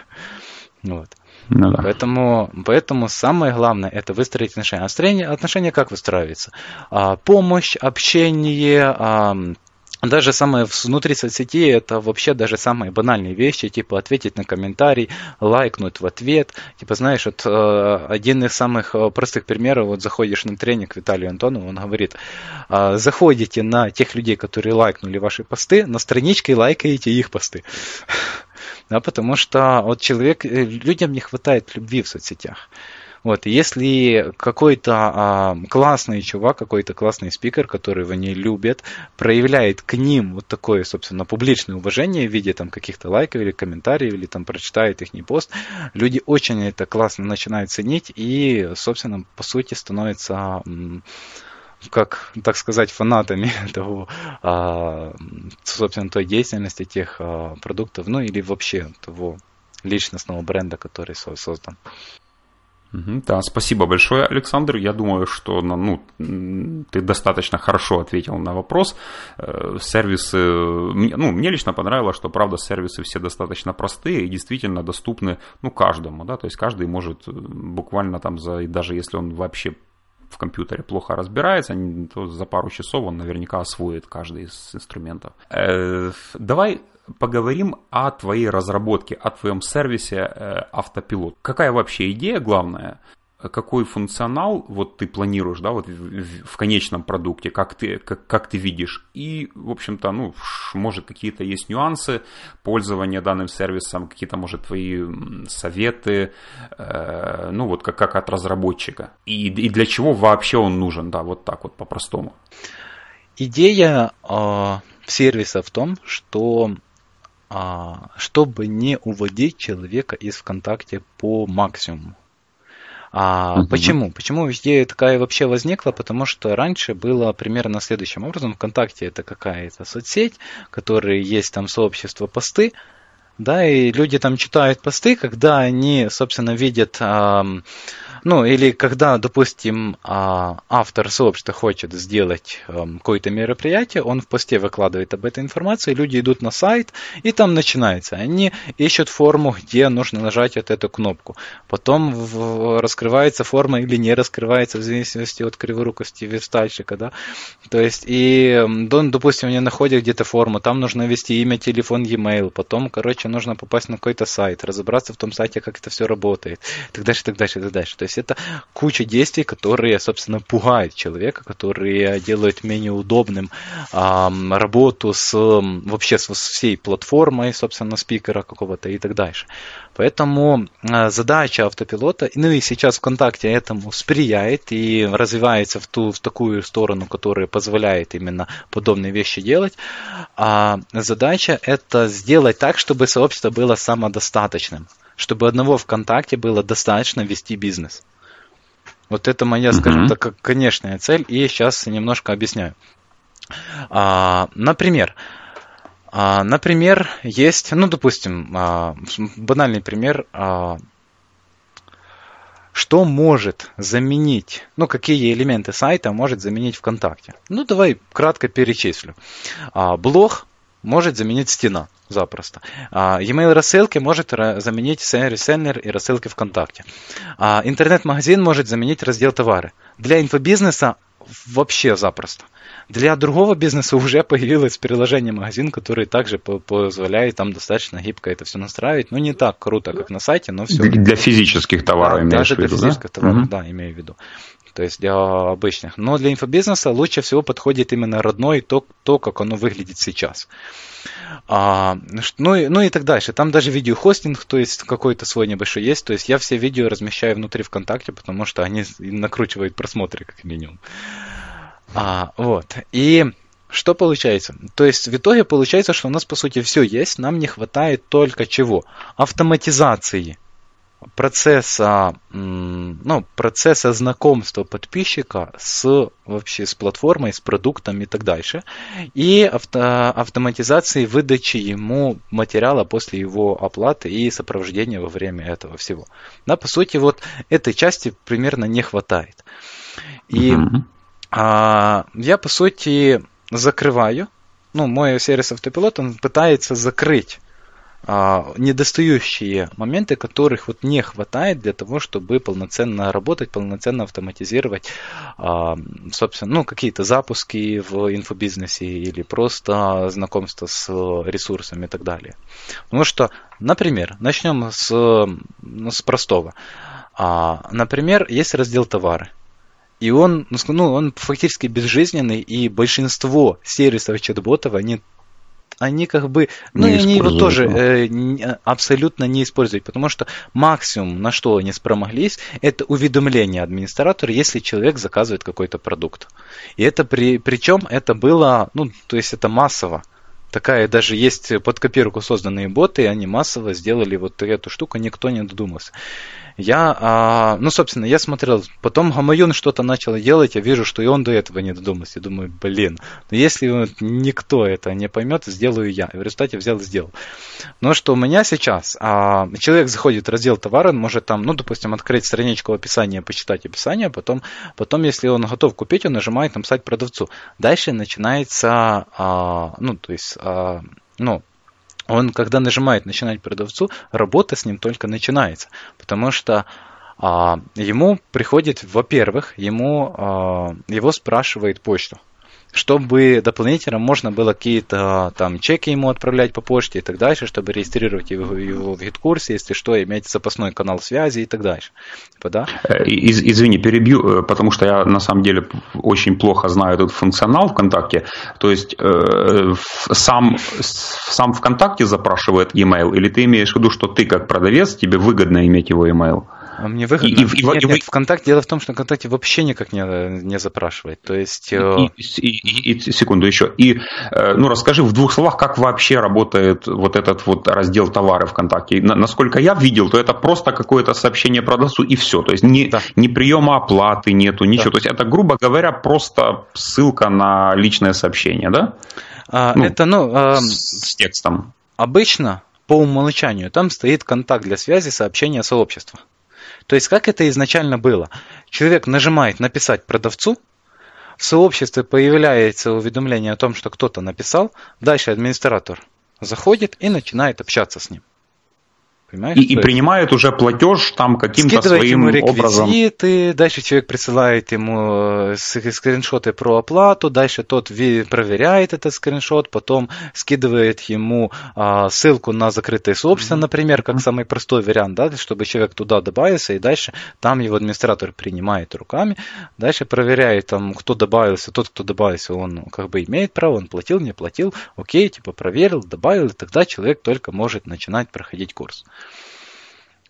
Вот. Ну, да. поэтому, поэтому самое главное это выстроить отношения. Отношения, отношения как выстраиваются? А, помощь, общение, а, даже самое внутри соцсети это вообще даже самые банальные вещи, типа ответить на комментарий, лайкнуть в ответ. Типа, знаешь, вот э, один из самых э, простых примеров, вот заходишь на тренинг Виталию Антонову, он говорит, э, заходите на тех людей, которые лайкнули ваши посты, на страничке лайкаете их посты. Да, потому что вот человек, людям не хватает любви в соцсетях. Вот, если какой-то а, классный чувак, какой-то классный спикер, который его не любят, проявляет к ним вот такое, собственно, публичное уважение в виде там каких-то лайков или комментариев, или там прочитает их не пост, люди очень это классно начинают ценить и, собственно, по сути становятся как, так сказать, фанатами того, а, собственно, той деятельности тех а, продуктов, ну или вообще того личностного бренда, который создан. Да, спасибо большое, Александр. Я думаю, что ну, ты достаточно хорошо ответил на вопрос. Э, сервисы, ну, мне лично понравилось, что, правда, сервисы все достаточно простые и действительно доступны ну, каждому. Да? То есть каждый может э, буквально там, за, даже если он вообще в компьютере плохо разбирается, то за пару часов он наверняка освоит каждый из инструментов. Э, давай поговорим о твоей разработке, о твоем сервисе э, автопилот. Какая вообще идея главная? Какой функционал вот ты планируешь, да, вот в, в конечном продукте, как ты, как, как ты видишь? И, в общем-то, ну, может, какие-то есть нюансы пользования данным сервисом, какие-то, может, твои советы, э, ну, вот как, как от разработчика. И, и для чего вообще он нужен, да, вот так вот по-простому. Идея э, сервиса в том, что а, чтобы не уводить человека из ВКонтакте по максимуму. А угу. Почему? Почему идея такая вообще возникла? Потому что раньше было примерно следующим образом. ВКонтакте это какая-то соцсеть, в которой есть там сообщество посты, да, и люди там читают посты, когда они, собственно, видят ну, или когда, допустим, а, автор сообщества хочет сделать эм, какое-то мероприятие, он в посте выкладывает об этой информации, люди идут на сайт, и там начинается. Они ищут форму, где нужно нажать вот эту кнопку. Потом раскрывается форма или не раскрывается, в зависимости от криворукости верстальщика, да. То есть, и, эм, допустим, они находят где-то форму, там нужно ввести имя, телефон, e-mail, потом, короче, нужно попасть на какой-то сайт, разобраться в том сайте, как это все работает, так дальше, так дальше, так дальше. То есть, есть это куча действий, которые, собственно, пугают человека, которые делают менее удобным эм, работу с вообще с всей платформой, собственно, спикера какого-то и так дальше. Поэтому э, задача автопилота, ну и сейчас ВКонтакте этому сприяет и развивается в, ту, в такую сторону, которая позволяет именно подобные вещи делать. А задача это сделать так, чтобы сообщество было самодостаточным чтобы одного ВКонтакте было достаточно вести бизнес. Вот это моя, скажем так, конечная цель, и сейчас немножко объясняю. А, например, например, есть, ну, допустим, а, банальный пример, а, что может заменить, ну, какие элементы сайта может заменить ВКонтакте. Ну, давай кратко перечислю. А, блог может заменить стена запросто. А, e-mail рассылки может заменить reseller и рассылки ВКонтакте. А, интернет-магазин может заменить раздел товары. Для инфобизнеса вообще запросто. Для другого бизнеса уже появилось приложение магазин, которое также позволяет там достаточно гибко это все настраивать. Ну, не так круто, как на сайте, но все. Для физических товаров да, имеешь даже в виду, для физических да? товаров, угу. да, имею в виду. То есть для обычных. Но для инфобизнеса лучше всего подходит именно родной то, то как оно выглядит сейчас. А, ну, и, ну и так дальше. Там даже видеохостинг, то есть какой-то свой небольшой есть. То есть я все видео размещаю внутри ВКонтакте, потому что они накручивают просмотры как минимум. А, вот. И что получается? То есть в итоге получается, что у нас по сути все есть, нам не хватает только чего? Автоматизации процесса, ну, процесса знакомства подписчика с вообще с платформой, с продуктом и так дальше, и авто, автоматизации выдачи ему материала после его оплаты и сопровождения во время этого всего. Да, по сути, вот этой части примерно не хватает. И uh-huh. А, я, по сути, закрываю, ну, мой сервис автопилот, он пытается закрыть недостающие моменты, которых вот не хватает для того, чтобы полноценно работать, полноценно автоматизировать, а, собственно, ну, какие-то запуски в инфобизнесе или просто знакомство с ресурсами и так далее. Потому что, например, начнем с, с простого. А, например, есть раздел товары – и он, ну, ну, он фактически безжизненный, и большинство сервисов чат-ботов, они они как бы, ну и они его тоже э, абсолютно не используют, потому что максимум, на что они спромоглись, это уведомление администратора, если человек заказывает какой-то продукт. И это при, причем это было, ну, то есть это массово. Такая даже есть под копирку созданные боты, и они массово сделали вот эту штуку, никто не додумался. Я, а, ну, собственно, я смотрел, потом Гамаюн что-то начал делать, я вижу, что и он до этого не додумался. Я думаю, блин, ну если никто это не поймет, сделаю я. И в результате взял и сделал. Но что у меня сейчас, а, человек заходит в раздел товара, он может там, ну, допустим, открыть страничку описания, почитать описание, потом, потом, если он готов купить, он нажимает написать продавцу. Дальше начинается, а, ну, то есть, а, ну, он, когда нажимает начинать продавцу, работа с ним только начинается. Потому что а, ему приходит, во-первых, ему, а, его спрашивает почту чтобы дополнительно можно было какие-то там чеки ему отправлять по почте и так дальше, чтобы регистрировать его, его в гид-курсе, если что, иметь запасной канал связи и так дальше. Типа, да? Э, из, извини, перебью, э, потому что я на самом деле очень плохо знаю этот функционал ВКонтакте. То есть э, сам, сам ВКонтакте запрашивает e-mail, или ты имеешь в виду, что ты как продавец, тебе выгодно иметь его e-mail? А мне выгодно. И, и, нет, и, нет, ВКонтакте, дело в том, что ВКонтакте вообще никак не, не запрашивает. То есть... И, э, и, и, и, секунду еще. И, э, ну, расскажи в двух словах, как вообще работает вот этот вот раздел товары ВКонтакте. Насколько я видел, то это просто какое-то сообщение продавцу и все. То есть ни, да. ни приема оплаты нету, ничего. Да. То есть это, грубо говоря, просто ссылка на личное сообщение, да? А, ну, это, ну... А, с, с текстом. Обычно по умолчанию там стоит контакт для связи сообщения сообщества. То есть как это изначально было? Человек нажимает написать продавцу, в сообществе появляется уведомление о том, что кто-то написал, дальше администратор заходит и начинает общаться с ним. Понимаешь? И, и принимает уже платеж там каким-то своим ему образом. Дальше человек присылает ему э, скриншоты про оплату, дальше тот проверяет этот скриншот, потом скидывает ему а, ссылку на закрытое сообщество, например, как самый простой вариант, да, чтобы человек туда добавился, и дальше там его администратор принимает руками, дальше проверяет, там, кто добавился, тот, кто добавился, он как бы имеет право, он платил, не платил, окей, типа проверил, добавил, и тогда человек только может начинать проходить курс.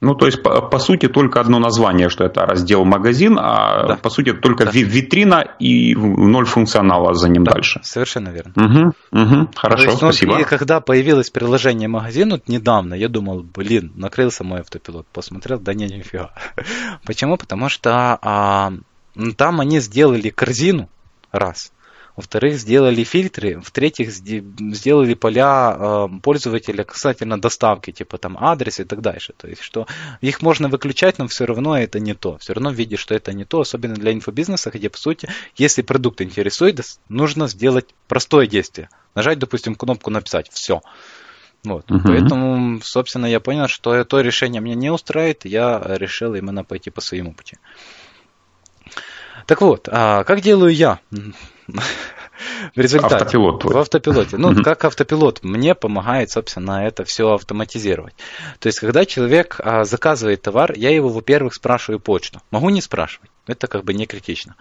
Ну, то есть, по, по сути, только одно название, что это раздел магазин, а да. по сути, только да. витрина и ноль функционала за ним да, дальше. Совершенно верно. Угу, угу, хорошо, есть, ну, спасибо. И когда появилось приложение магазин, вот недавно, я думал, блин, накрылся мой автопилот, посмотрел, да не, нифига. Почему? Потому что а, там они сделали корзину, раз – во-вторых, сделали фильтры, в-третьих, сделали поля э, пользователя касательно доставки, типа там адрес и так дальше. То есть, что их можно выключать, но все равно это не то. Все равно видишь, что это не то, особенно для инфобизнеса, где, по сути, если продукт интересует, нужно сделать простое действие. Нажать, допустим, кнопку «Написать». Все. Вот. Угу. Поэтому, собственно, я понял, что то решение меня не устраивает, я решил именно пойти по своему пути. Так вот, а как делаю я? в результате. Автопилот твой. В автопилоте. Ну, как автопилот мне помогает, собственно, это все автоматизировать. То есть, когда человек а, заказывает товар, я его, во-первых, спрашиваю почту. Могу не спрашивать. Это как бы не критично.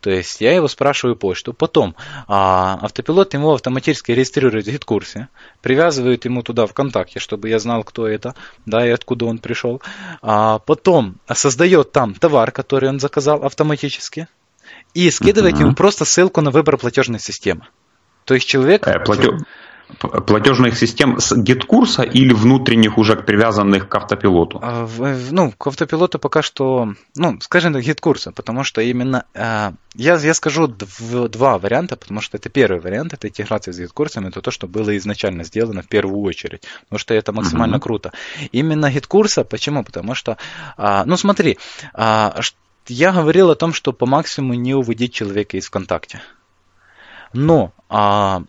То есть я его спрашиваю почту. Потом а, автопилот ему автоматически регистрирует в GetCourse е, привязывает ему туда ВКонтакте, чтобы я знал, кто это, да, и откуда он пришел. А, потом создает там товар, который он заказал автоматически, и скидывать uh-huh. ему просто ссылку на выбор платежной системы. То есть человек... Э, платё... Платежных систем с GetCourse а или внутренних уже привязанных к автопилоту? А, ну, к автопилоту пока что, ну, скажем так, GetCourse а, потому что именно, э, я, я скажу два варианта, потому что это первый вариант, это интеграция с GetCourse ом, это то, что было изначально сделано в первую очередь, потому что это максимально uh-huh. круто. Именно GetCourse а, почему? Потому что, э, ну, смотри, э, я говорил о том, что по максимуму не уводить человека из ВКонтакте. Но а,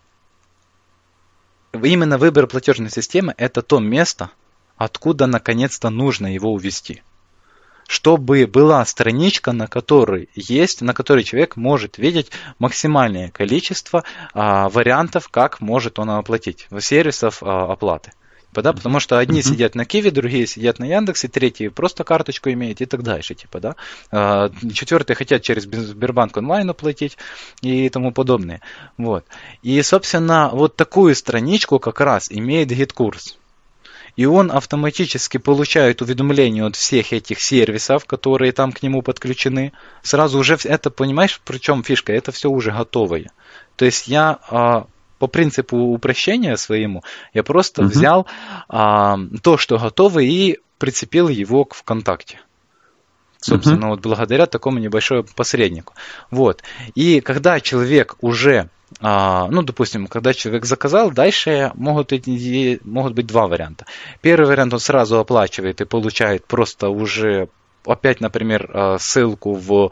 именно выбор платежной системы это то место, откуда наконец-то нужно его увести. Чтобы была страничка, на которой есть, на которой человек может видеть максимальное количество а, вариантов, как может он оплатить, сервисов а, оплаты. Типа, да, потому что одни uh-huh. сидят на Киви, другие сидят на Яндексе, третьи просто карточку имеют и так дальше, типа, да. А, четвертые хотят через Сбербанк онлайн оплатить и тому подобное. Вот. И, собственно, вот такую страничку как раз имеет GetCourse. И он автоматически получает уведомления от всех этих сервисов, которые там к нему подключены. Сразу уже это, понимаешь, причем фишка, это все уже готовое. То есть я а, по принципу упрощения своему, я просто угу. взял а, то, что готово, и прицепил его к ВКонтакте. Собственно, uh вот благодаря такому небольшому посреднику. Вот. И когда человек уже, а, ну, допустим, когда человек заказал, дальше могут, могут быть два варианта. Первый вариант он сразу оплачивает и получает просто уже опять, например, а, ссылку в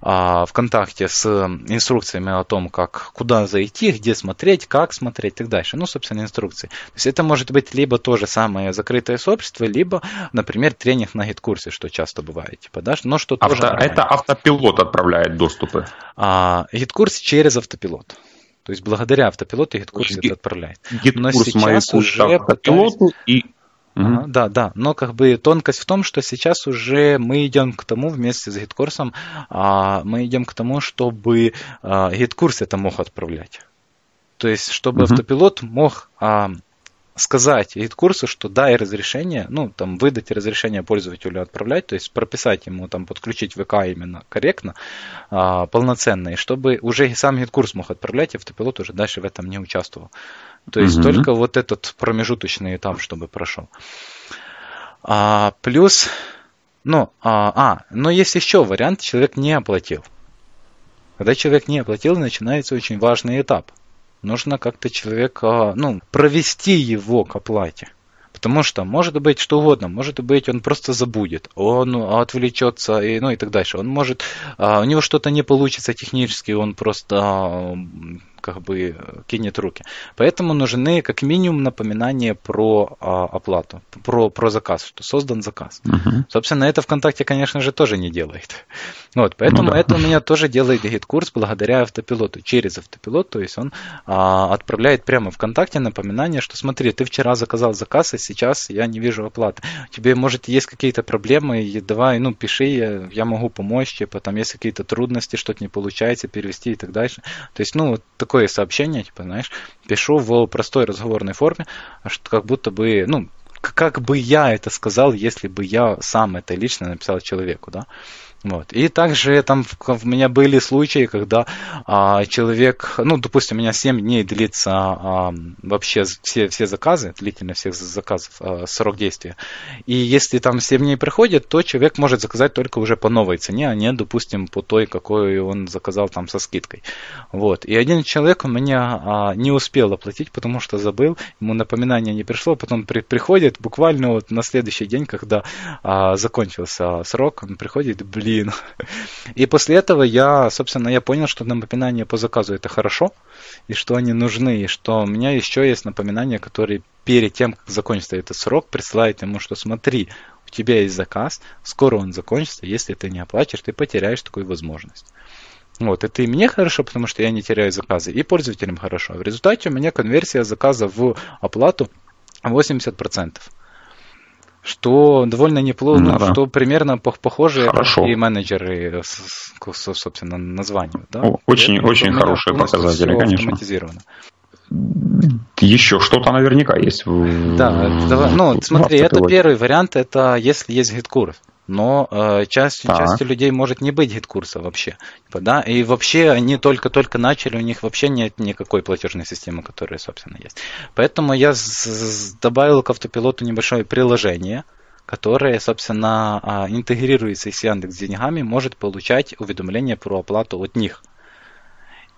а, ВКонтакте с инструкциями о том, как куда зайти, где смотреть, как смотреть и так дальше. Ну, собственно, инструкции. То есть это может быть либо то же самое закрытое сообщество, либо, например, тренинг на GetCourse е, что часто бывает. Типа, да? Но что Авто, тоже это автопилот отправляет доступы. А, GetCourse через автопилот. То есть благодаря автопилоту GetCourse это отправляет. GetCourse моей уже автопилоту и Ага, да, да. Но как бы тонкость в том, что сейчас уже мы идем к тому вместе с GetCourse ом, а, мы идем к тому, чтобы а, GetCourse это мог отправлять. То есть, чтобы э автопилот мог а, сказать GetCourse у, что дай разрешение, ну, там, выдать разрешение пользователю отправлять, то есть прописать ему, там, подключить ВК именно корректно, а, полноценно, и чтобы уже сам GetCourse мог отправлять, и автопилот уже дальше в этом не участвовал. То есть угу. только вот этот промежуточный этап, чтобы прошел. А, плюс, ну, а, а, но есть еще вариант, человек не оплатил. Когда человек не оплатил, начинается очень важный этап. Нужно как-то человека, ну, провести его к оплате. Потому что может быть что угодно, может быть он просто забудет, он отвлечется и, ну и так дальше. Он может, а, у него что-то не получится технически, он просто как бы кинет руки. Поэтому нужны как минимум напоминания про а, оплату, про, про заказ, что создан заказ. Uh-huh. Собственно, это ВКонтакте, конечно же, тоже не делает. Вот, поэтому ну, да. это у меня тоже делает GetCourse благодаря автопилоту, через автопилот, то есть он а, отправляет прямо ВКонтакте напоминание, что смотри, ты вчера заказал заказ, а сейчас я не вижу оплаты. Тебе, может, есть какие-то проблемы, давай, ну, пиши, я, я могу помочь, типа, там есть какие-то трудности, что-то не получается перевести и так дальше. То есть, ну, такой такое сообщение, типа, знаешь, пишу в простой разговорной форме, что как будто бы, ну, как бы я это сказал, если бы я сам это лично написал человеку, да. Вот. И также там у меня были случаи, когда а, человек, ну, допустим, у меня 7 дней длится а, вообще все, все заказы, длительность всех заказов, а, срок действия. И если там 7 дней приходит, то человек может заказать только уже по новой цене, а не, допустим, по той, какой он заказал там со скидкой. Вот. И один человек у меня а, не успел оплатить, потому что забыл, ему напоминание не пришло, потом при, приходит буквально вот на следующий день, когда а, закончился срок, он приходит, блин, блин. И после этого я, собственно, я понял, что напоминания по заказу это хорошо, и что они нужны, и что у меня еще есть напоминания, которые перед тем, как закончится этот срок, присылают ему, что смотри, у тебя есть заказ, скоро он закончится, если ты не оплатишь, ты потеряешь такую возможность. Вот, это и мне хорошо, потому что я не теряю заказы, и пользователям хорошо. В результате у меня конверсия заказа в оплату 80%. Что довольно неплохо, ну, да. что примерно похоже Хорошо. и менеджеры, собственно, названию. Да? Очень, это, очень хорошие показатели, конечно. Еще что-то наверняка есть. В... Да, давай, ну смотри, это первый вариант, это если есть GetCourse но э, часть, частью людей может не быть GetCourse а вообще. Типа, да? И вообще они только-только начали, у них вообще нет никакой платежной системы, которая, собственно, есть. Поэтому я добавил к автопилоту небольшое приложение, которое, собственно, э, интегрируется с Яндекс деньгами, может получать уведомления про оплату от них.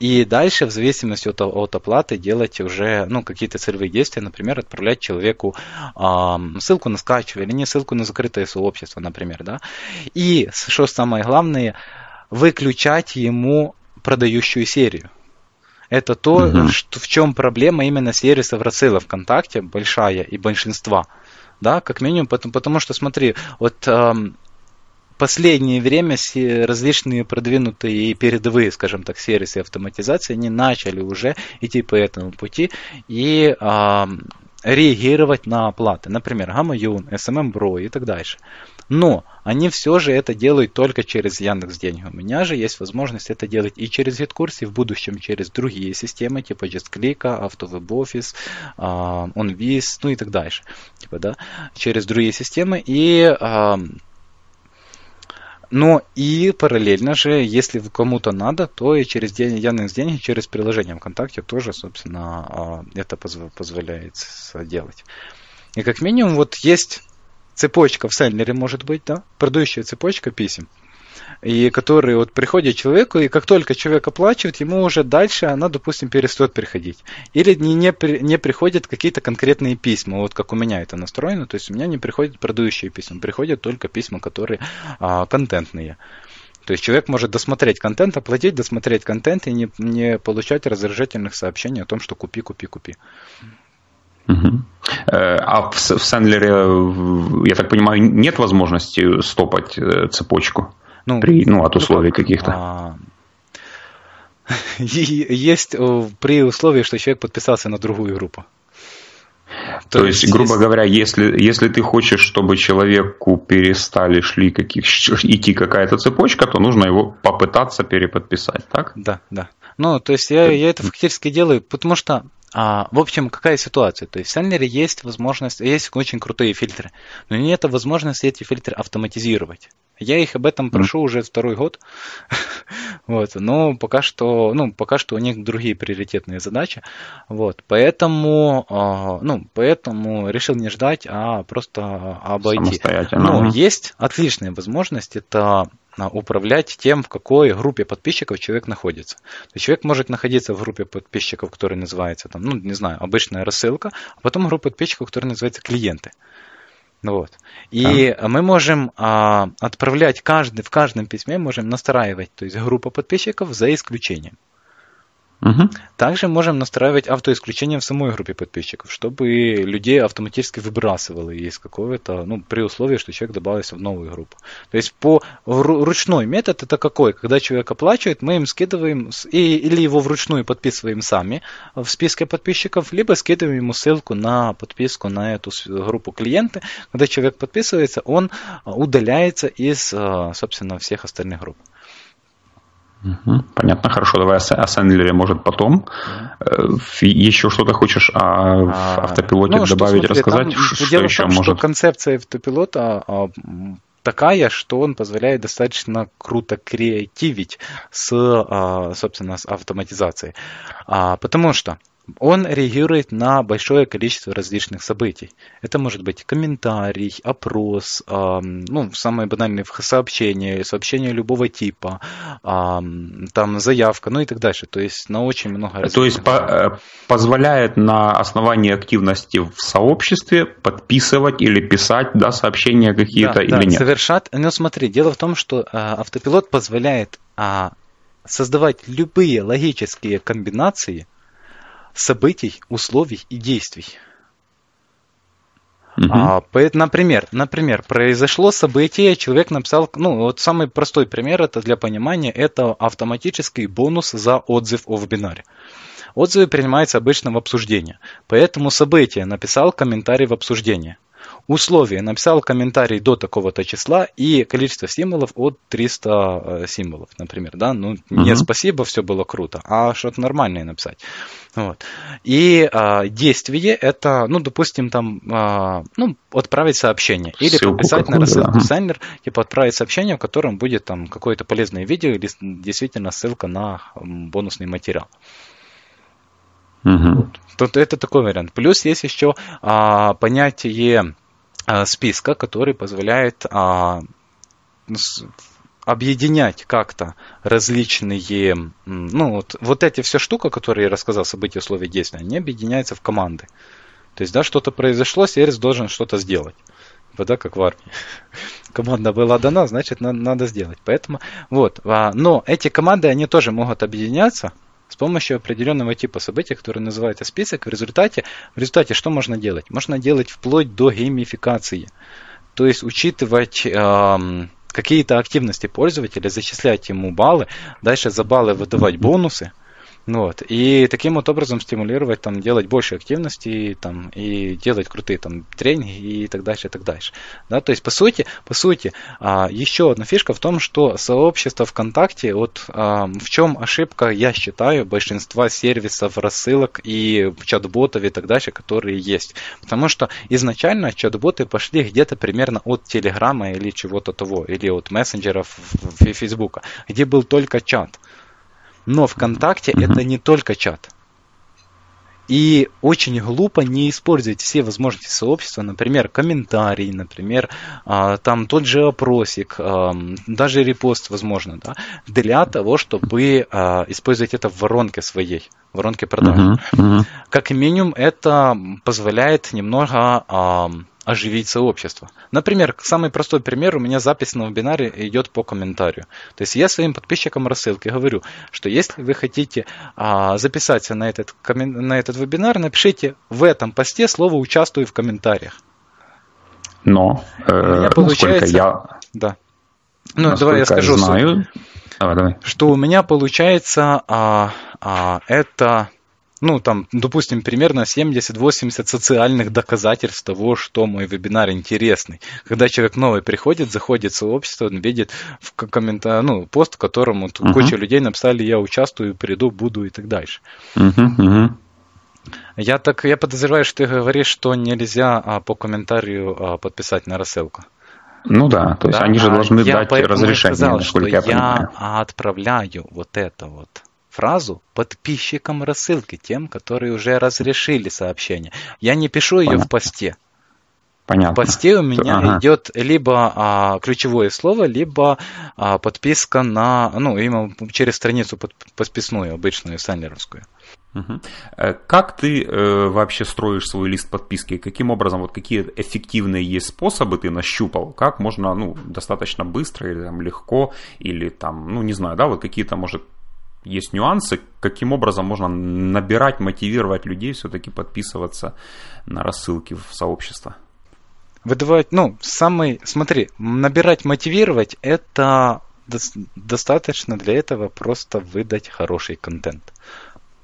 И дальше, в зависимости от, от оплаты, делать уже ну, какие-то целевые действия, например, отправлять человеку э, ссылку на скачивание или не ссылку на закрытое сообщество, например. Да? И, что самое главное, выключать ему продающую серию. Это то, угу. что, в чем проблема именно сервисов рассыла ВКонтакте большая и большинства. Да, как минимум, потому, потому что, смотри, вот эм, последнее время различные продвинутые и передовые, скажем так, сервисы автоматизации, они начали уже идти по этому пути и а, реагировать на оплаты. Например, Гамаюн, SMM Bro и так дальше. Но они все же это делают только через Яндекс Деньги. У меня же есть возможность это делать и через GitKurs, и в будущем через другие системы, типа JustClick, AutoWebOffice, OnVis, ну и так дальше. Типа, да, через другие системы. И но и параллельно же, если кому-то надо, то и через Яндекс деньги, через приложение ВКонтакте тоже, собственно, а, это позволяет делать. И как минимум вот есть цепочка в Сайлере, может быть, да, продающая цепочка писем и который вот приходит человеку, и как только человек оплачивает, ему уже дальше она, допустим, перестает приходить. Или не, не, не приходят какие-то конкретные письма, вот как у меня это настроено, то есть у меня не приходят продающие письма, приходят только письма, которые а, контентные. То есть человек может досмотреть контент, оплатить, досмотреть контент и не, не получать раздражительных сообщений о том, что купи, купи, купи. Угу. А в, в Сэндлере, я так понимаю, нет возможности стопать э, цепочку? Ну, при, ну от условий каких-то. А, есть при условии, что человек подписался на другую группу. То, То есть, есть, грубо говоря, если, если ты хочешь, чтобы человеку перестали шли каких, идти какая-то цепочка, то нужно его попытаться переподписать, так? Да, да. Ну, то есть я, я это фактически делаю, потому что а, в общем, какая ситуация? То есть в Сенлере есть возможность, есть очень крутые фильтры, но нет возможности эти фильтры автоматизировать. Я их об этом прошу уже второй год. вот, но пока что, ну, пока что у них другие приоритетные задачи. Вот, поэтому, э, ну, поэтому решил не ждать, а просто обойти. Но есть отличная возможность, это управлять тем, в какой группе подписчиков человек находится. То есть человек может находиться в группе подписчиков, которая называется, там, ну, не знаю, обычная рассылка, а потом группа подписчиков, которая называется клиенты. Вот. И а. мы можем а, отправлять каждый, в каждом письме можем настраивать, то есть группа подписчиков за исключением. Угу. Также можем настраивать автоисключение в самой группе подписчиков, чтобы людей автоматически выбрасывало из какого-то, ну, при условии, что человек добавился в новую группу. То есть по ручной метод это какой? Когда человек оплачивает, мы им скидываем и, или его вручную подписываем сами в списке подписчиков, либо скидываем ему ссылку на подписку на эту группу клиенты. Когда человек подписывается, он удаляется из, а, собственно, всех остальных групп. Угу, понятно, хорошо. Давай о Сэндлере, может, потом. Угу. Еще что-то хочешь о а, автопилоте ну, добавить, что, смотри, рассказать? Там, что дело еще в том, может? Что концепция автопилота а, такая, что он позволяет достаточно круто креативить с, собственно, с автоматизацией. Потому что он реагирует на большое количество различных событий. Это может быть комментарий, опрос, ну, самые банальные сообщения, сообщения любого типа, там заявка, ну и так дальше. То есть на очень много То есть по, э, позволяет на основании активности в сообществе подписывать или писать да, сообщения какие-то да, или да, нет? Совершать. Ну смотри, дело в том, что э, автопилот позволяет э, создавать любые логические комбинации – событий, условий и действий. Угу. А, например, например, произошло событие, человек написал, ну вот самый простой пример это для понимания, это автоматический бонус за отзыв о вебинаре. Отзывы принимаются обычно в обсуждение, поэтому событие написал комментарий в обсуждение условие, написал комментарий до такого-то числа и количество символов от 300 э, символов, например, да, ну, не спасибо, все было круто, а что-то нормальное написать. Вот. И а, действие это, ну, допустим, там, а, ну, отправить сообщение или Ссылку подписать на рассылку да. типа отправить сообщение, в котором будет там какое-то полезное видео или действительно ссылка на бонусный материал. Угу. Вот. это такой вариант. Плюс есть еще а, понятие списка, который позволяет а, объединять как-то различные, ну вот, вот эти все штуки, которые я рассказал, события, условия действия, они объединяются в команды. То есть, да, что-то произошло, сервис должен что-то сделать. Да, как в армии. Команда была дана, значит, надо, надо сделать. Поэтому, вот. А, но эти команды, они тоже могут объединяться, с помощью определенного типа событий, который называется список, в результате, в результате что можно делать? Можно делать вплоть до геймификации. То есть учитывать эм, какие-то активности пользователя, зачислять ему баллы, дальше за баллы выдавать бонусы, вот. И таким вот образом стимулировать, там, делать больше активности, там, и делать крутые там тренинги и так дальше, и так дальше. Да, то есть, по сути, по сути, а, еще одна фишка в том, что сообщество ВКонтакте, вот а, в чем ошибка, я считаю, большинства сервисов, рассылок и чат-ботов и так дальше, которые есть. Потому что изначально чат-боты пошли где-то примерно от Телеграма или чего-то того, или от мессенджеров Фейсбука, где был только чат. Но ВКонтакте mm-hmm. это не только чат. И очень глупо не использовать все возможности сообщества, например, комментарий, например, а, там тот же опросик, а, даже репост, возможно, да, для того, чтобы а, использовать это в воронке своей, в воронке продаж. Uh-huh, uh-huh. Как минимум, это позволяет немного оживить сообщество. Например, самый простой пример, у меня запись на вебинаре идет по комментарию. То есть я своим подписчикам рассылки говорю, что если вы хотите а, записаться на этот, на этот вебинар, напишите в этом посте слово «участвую» в комментариях. Но, э, получается, я... Да. Ну, давай я скажу, знаю. Давай, давай. что у меня получается а, а, это ну, там, допустим, примерно 70-80 социальных доказательств того, что мой вебинар интересный. Когда человек новый приходит, заходит в сообщество, он видит в комментарии, ну, пост, в котором вот, uh-huh. куча людей написали, я участвую, приду, буду и так дальше. Uh-huh, uh-huh. Я так, я подозреваю, что ты говоришь, что нельзя а, по комментарию а, подписать на рассылку. Ну да, то есть да, они же должны а дать разрешение, сказал, насколько что я понимаю. Я отправляю вот это вот фразу подписчикам рассылки, тем, которые уже разрешили сообщение. Я не пишу ее Понятно. в посте. Понятно. В посте у меня ага. идет либо а, ключевое слово, либо а, подписка на, ну, именно через страницу под, подписную, обычную, саннеровскую. Угу. Как ты э, вообще строишь свой лист подписки? Каким образом, вот какие эффективные есть способы ты нащупал? Как можно, ну, достаточно быстро или там легко, или там, ну, не знаю, да, вот какие-то, может, есть нюансы, каким образом можно набирать, мотивировать людей все-таки подписываться на рассылки в сообщество. Выдавать, ну, самый, смотри, набирать, мотивировать, это достаточно для этого просто выдать хороший контент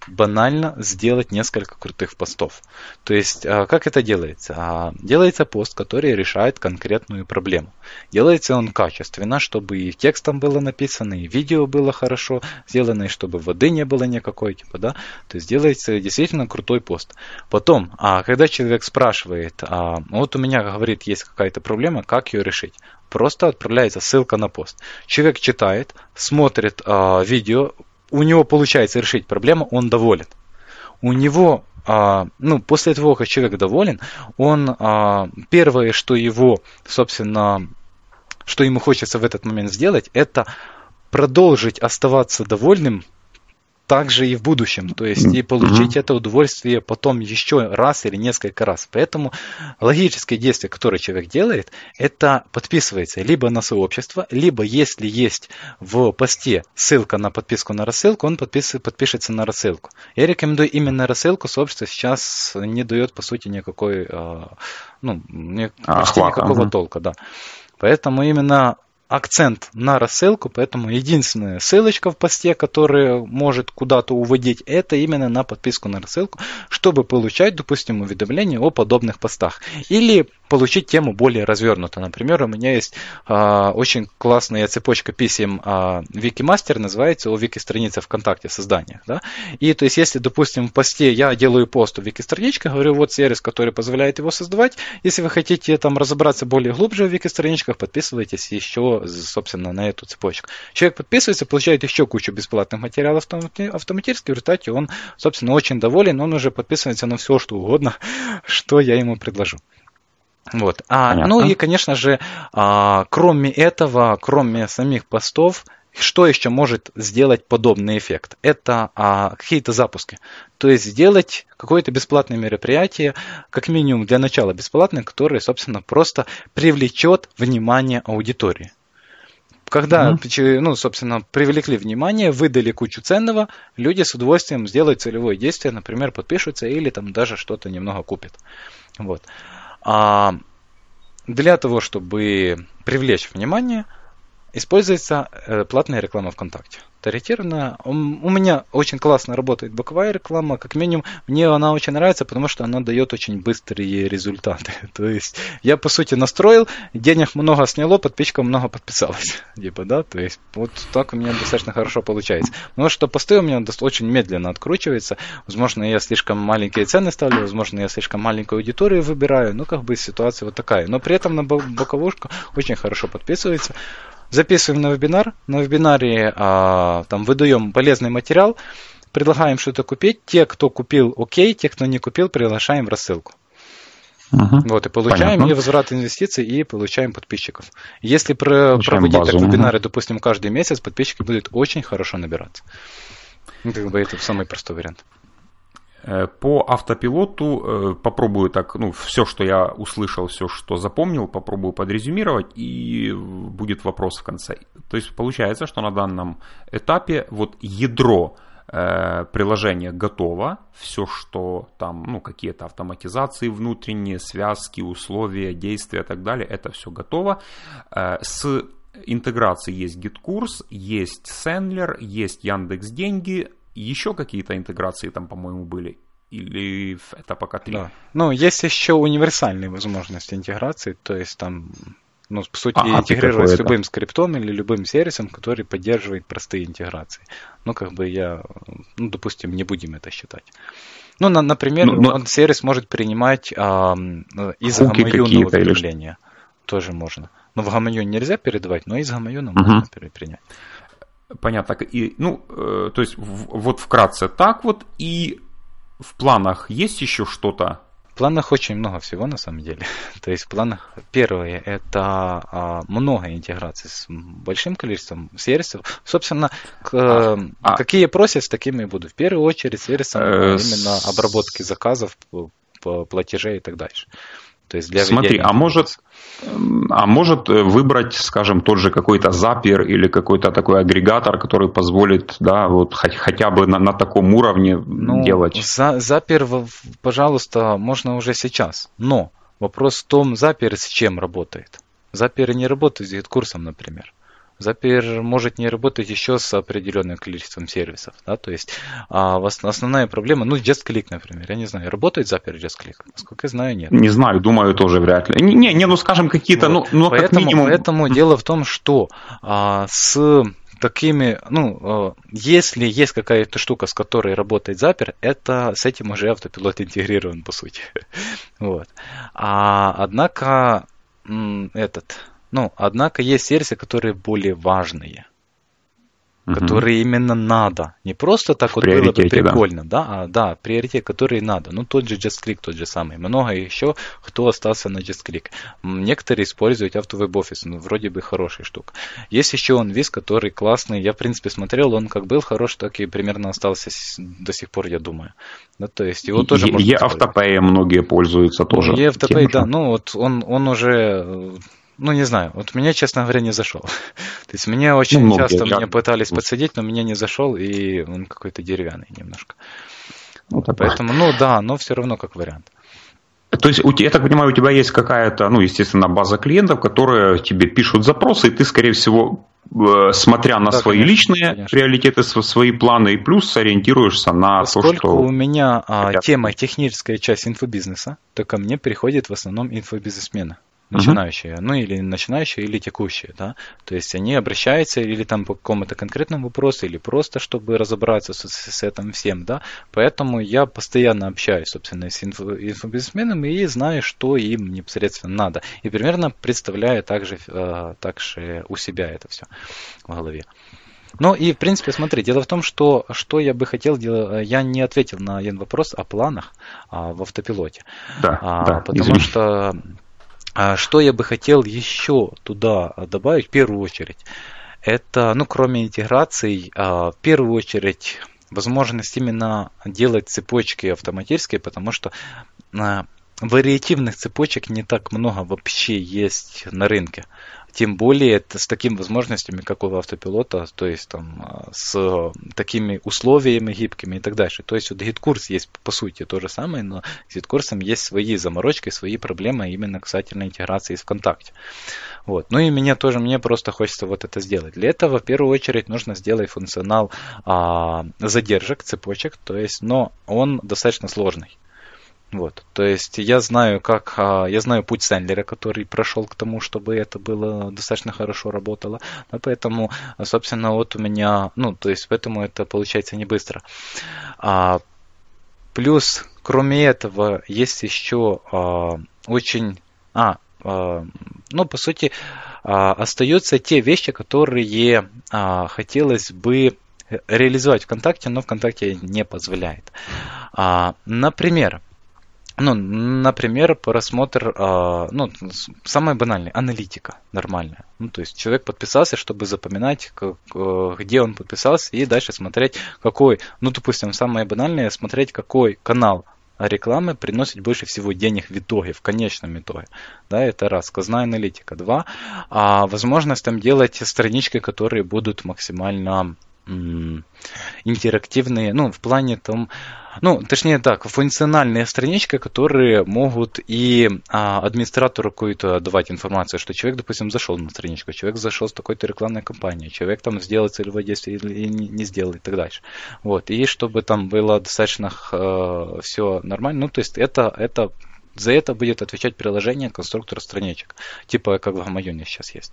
банально сделать несколько крутых постов. То есть, а, как это делается? А, делается пост, который решает конкретную проблему. Делается он качественно, чтобы и текстом было написано, и видео было хорошо сделано, и чтобы воды не было никакой, типа, да. То есть делается действительно крутой пост. Потом, а когда человек спрашивает, вот у меня, говорит, есть какая-то проблема, как ее решить? Просто отправляется ссылка на пост. Человек читает, смотрит видео, у него получается решить проблему, он доволен. у него а, ну, после того, как человек доволен, он а, первое, что его, собственно, что ему хочется в этот момент сделать, это продолжить оставаться довольным также и в будущем. То есть и получить mm-hmm. это удовольствие потом еще раз или несколько раз. Поэтому логическое действие, которое человек делает, это подписывается либо на сообщество, либо если есть в посте ссылка на подписку на рассылку, он подпис, подпишется на рассылку. Я рекомендую именно рассылку. Сообщество сейчас не дает, по сути, никакой, а, ну, почти никакого угу. толка. Да. Поэтому именно акцент на рассылку, поэтому единственная ссылочка в посте, которая может куда-то уводить, это именно на подписку на рассылку, чтобы получать, допустим, уведомления о подобных постах. Или получить тему более развернуто. Например, у меня есть э, очень классная цепочка писем э, Викимастер, называется о Вики-странице ВКонтакте создания. Да? И то есть, если, допустим, в посте я делаю пост у Вики-странички, говорю, вот сервис, который позволяет его создавать, если вы хотите там разобраться более глубже в Вики-страничках, подписывайтесь еще, собственно, на эту цепочку. Человек подписывается, получает еще кучу бесплатных материалов автоматически, в результате он, собственно, очень доволен, он уже подписывается на все, что угодно, что я ему предложу. Вот. А, ну и, конечно же, а, кроме этого, кроме самих постов, что еще может сделать подобный эффект? Это а, какие-то запуски. То есть сделать какое-то бесплатное мероприятие, как минимум для начала бесплатное, которое, собственно, просто привлечет внимание аудитории. Когда, mm-hmm. ну, собственно, привлекли внимание, выдали кучу ценного, люди с удовольствием сделают целевое действие, например, подпишутся или там даже что-то немного купят. Вот. А для того, чтобы привлечь внимание, используется э, платная реклама ВКонтакте таргетированная. У меня очень классно работает боковая реклама, как минимум мне она очень нравится, потому что она дает очень быстрые результаты. То есть я по сути настроил, денег много сняло, подписчиков много подписалось. Типа, да, то есть вот так у меня достаточно хорошо получается. Но что посты у меня очень медленно откручиваются. Возможно, я слишком маленькие цены ставлю, возможно, я слишком маленькую аудиторию выбираю. Ну, как бы ситуация вот такая. Но при этом на боковушку очень хорошо подписывается записываем на вебинар. На вебинаре а, там выдаем полезный материал, предлагаем что-то купить. Те, кто купил, окей, те, кто не купил, приглашаем в рассылку. Угу. Вот, и получаем Понятно. и возврат инвестиций, и получаем подписчиков. Если про, проводить базу, так вебинары, угу. допустим, каждый месяц, подписчики будут очень хорошо набираться. Ну, как бы это самый простой вариант. Э, по автопилоту э, попробую так, ну, все, что я услышал, все, что запомнил, попробую подрезюмировать, и будет вопрос в конце. То есть получается, что на данном этапе вот ядро э, приложения готово, все, что там, ну, какие-то автоматизации внутренние, связки, условия, действия и так далее, это все готово. С интеграцией есть GitKurs, есть Sendler, есть Яндекс Деньги, еще какие-то интеграции там, по-моему, были? Или это пока три? Да. Ну, есть еще универсальные возможности интеграции, то есть там, ну, по сути, а, интегрировать с любым скриптом или любым сервисом, который поддерживает простые интеграции. Ну, как бы я, ну, допустим, не будем это считать. Ну, на, например, ну, но... он сервис может принимать а, из гамаюна уведомления. Тоже можно. Но в гамаюн нельзя передавать, но из гамаюна угу. можно принять. Понятно. И, ну, э, то есть, вот вкратце так вот. И в планах есть еще что-то? В планах очень много всего на самом деле. То есть в планах первое это а, много интеграций с большим количеством сервисов. Собственно, к, а, а. какие просят, с такими и буду. В первую очередь сервисом э, именно обработки заказов, платежей и так дальше. То есть для Смотри, а может, а может э, выбрать, скажем, тот же какой-то запер или какой-то такой агрегатор, который позволит, да, вот хотя бы на, на таком уровне ну, делать? За, запер, пожалуйста, можно уже сейчас. Но вопрос в том, запер с чем работает. Запер не работает с курсом, например. Zapier может не работать еще с определенным количеством сервисов. Да? То есть а, основная проблема, ну, JustClick, например, я не знаю, работает Zapier JustClick? Насколько я знаю, нет. Не знаю, думаю, тоже вряд ли. Не, не ну, скажем, какие-то, вот. ну, ну, поэтому, как минимум... Поэтому дело в том, что а, с такими, ну, а, если есть какая-то штука, с которой работает Zapier, это с этим уже автопилот интегрирован, по сути. вот. А, однако, этот, ну, однако есть сервисы, которые более важные. которые именно надо. Не просто так В вот было бы приоритете, да. прикольно, да, а да, приоритет, который надо. Ну, тот же JustClick, тот же самый. Много еще, кто остался на JustClick. Некоторые используют автовеб-офис, ну, вроде бы хорошая штука. Есть еще OnVis, который классный. Я, в принципе, смотрел, он как был хорош, так и примерно остался до сих пор, я думаю. Ну, то есть его тоже можно. Автопея многие пользуются тоже. Же. да, ну вот он, он уже, э, ну не знаю, вот меня, честно говоря, не зашел. То есть меня очень Ну, часто я- меня пытались подсадить, но меня не зашел, и он какой-то деревянный немножко. Ну, такое. Поэтому, ну да, но все равно как вариант. То есть, я так понимаю, у тебя есть какая-то, ну, естественно, база клиентов, которые тебе пишут запросы, и ты, скорее всего, э, смотря на Да, свои конечно, личные конечно. приоритеты, св- свои планы, и плюс ориентируешься на Поскольку то, что... у меня а, хотят. тема техническая часть инфобизнеса, то ко мне приходят в основном инфобизнесмены. Начинающие, ну или начинающие, или текущие, да, то есть они обращаются или там по какому-то конкретному вопросу, или просто чтобы разобраться с, с этим всем, да, поэтому я постоянно общаюсь, собственно, с инфо, инфобизнесменами и знаю, что им непосредственно надо, и примерно представляю также, э, также у себя это все в голове. Ну и, в принципе, смотри, дело в том, что, что я бы хотел делать, я не ответил на один вопрос о планах а, в автопилоте. Да, А, да, потому извини. что что я бы хотел еще туда добавить в первую очередь, это, ну, кроме интеграций, а, в первую очередь возможность именно делать цепочки автоматические, потому что а, вариативных цепочек не так много вообще есть на рынке. Тем более это с такими возможностями, как у автопилота, то есть там а, с такими условиями гибкими и так дальше. То есть вот GetCourse есть по сути то же самое, но с GetCourse ом есть свои заморочки, свои проблемы именно касательно интеграции с ВКонтакте. Вот. Ну и мне тоже, мне просто хочется вот это сделать. Для этого в первую очередь нужно сделать функционал а, задержек, цепочек, то есть, но он достаточно сложный. Вот, то есть я знаю, как а, я знаю путь Senler а, который прошел к тому, чтобы это было достаточно хорошо работало, но поэтому, собственно, вот у меня, ну, то есть поэтому это получается не быстро. А, плюс, кроме этого, есть еще а, очень, а, а, ну, по сути, а, остаются те вещи, которые а, хотелось бы реализовать ВКонтакте, но ВКонтакте не позволяет. А, например, ну, например, просмотр, э, ну, самое банальное, аналитика нормальная. Ну, то есть человек подписался, чтобы запоминать, как, э, где он подписался, и дальше смотреть, какой, ну, допустим, самое банальное, смотреть, какой канал рекламы приносит больше всего денег в итоге, в конечном итоге. Да, это раз, сказная аналитика. Два, а возможность там делать странички, которые будут максимально интерактивные, ну, в плане там, ну, точнее так, функциональные странички, которые могут и а, администратору какую-то давать информацию, что человек, допустим, зашел на страничку, человек зашел с такой-то рекламной кампанией, человек там сделал целевое действие или не, не сделал и так дальше. Вот, и чтобы там было достаточно э, все нормально, ну, то есть это, это за это будет отвечать приложение конструктора страничек, типа как в Гамаюне сейчас есть.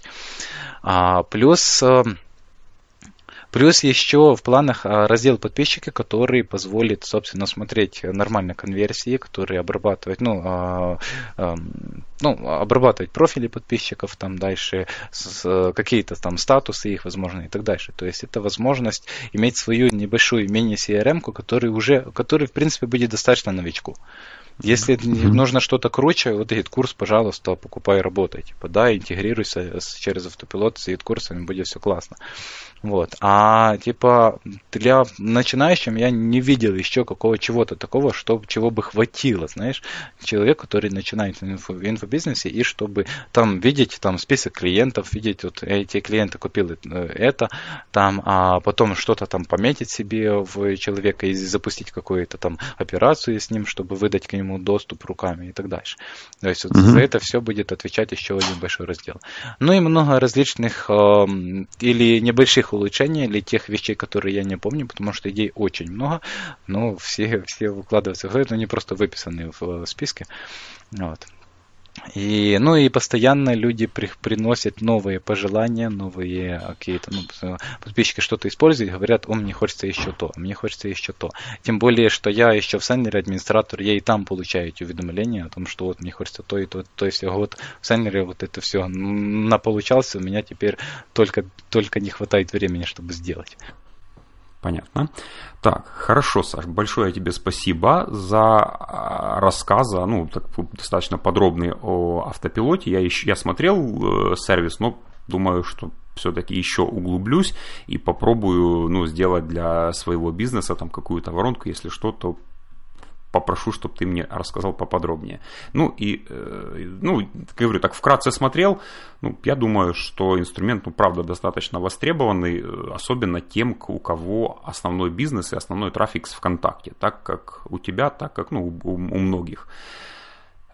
А, плюс э, Плюс еще в планах а, раздел подписчики, который позволит, собственно, смотреть нормально конверсии, которые обрабатывать, ну, а, ну, обрабатывать профили подписчиков, там дальше какие-то там статусы их, возможно, и так дальше. То есть это возможность иметь свою небольшую мини-CRM, который уже, который, в принципе, будет достаточно новичку. Если mm-hmm. нужно что-то круче, вот этот курс, пожалуйста, покупай, работай. Типа, да, интегрируйся через автопилот с курсом, будет все классно. Вот. А типа для начинающим я не видел еще какого чего-то такого, что, чего бы хватило, знаешь, человек, который начинает в, инфо, в инфобизнесе, и чтобы там видеть там список клиентов, видеть вот эти клиенты купил это, там, а потом что-то там пометить себе в человека и запустить какую-то там операцию с ним, чтобы выдать к нему доступ руками и так дальше. То есть вот mm-hmm. за это все будет отвечать еще один большой раздел. Ну и много различных э, или небольших улучшений или тех вещей, которые я не помню, потому что идей очень много, но все, все выкладываются в это, они просто выписаны в списке. Вот. И, ну и постоянно люди при, приносят новые пожелания, новые какие-то, ну, подписчики что-то используют, говорят, о, мне хочется еще то, мне хочется еще то. Тем более, что я еще в Сеннере администратор, я и там получаю эти уведомления о том, что вот мне хочется то и то. То есть вот в Сеннере вот это все наполучался, у меня теперь только, только не хватает времени, чтобы сделать. Понятно. Так, хорошо, Саш, большое тебе спасибо за а, рассказы, ну, так, достаточно подробные о автопилоте. Я, еще, я смотрел э, сервис, но думаю, что все-таки еще углублюсь и попробую ну, сделать для своего бизнеса там какую-то воронку, если что, то попрошу, чтобы ты мне рассказал поподробнее. Ну и, э, ну, говорю, так вкратце смотрел, ну, я думаю, что инструмент, ну, правда, достаточно востребованный, э, особенно тем, у кого основной бизнес и основной трафик с ВКонтакте, так как у тебя, так как, ну, у, у многих.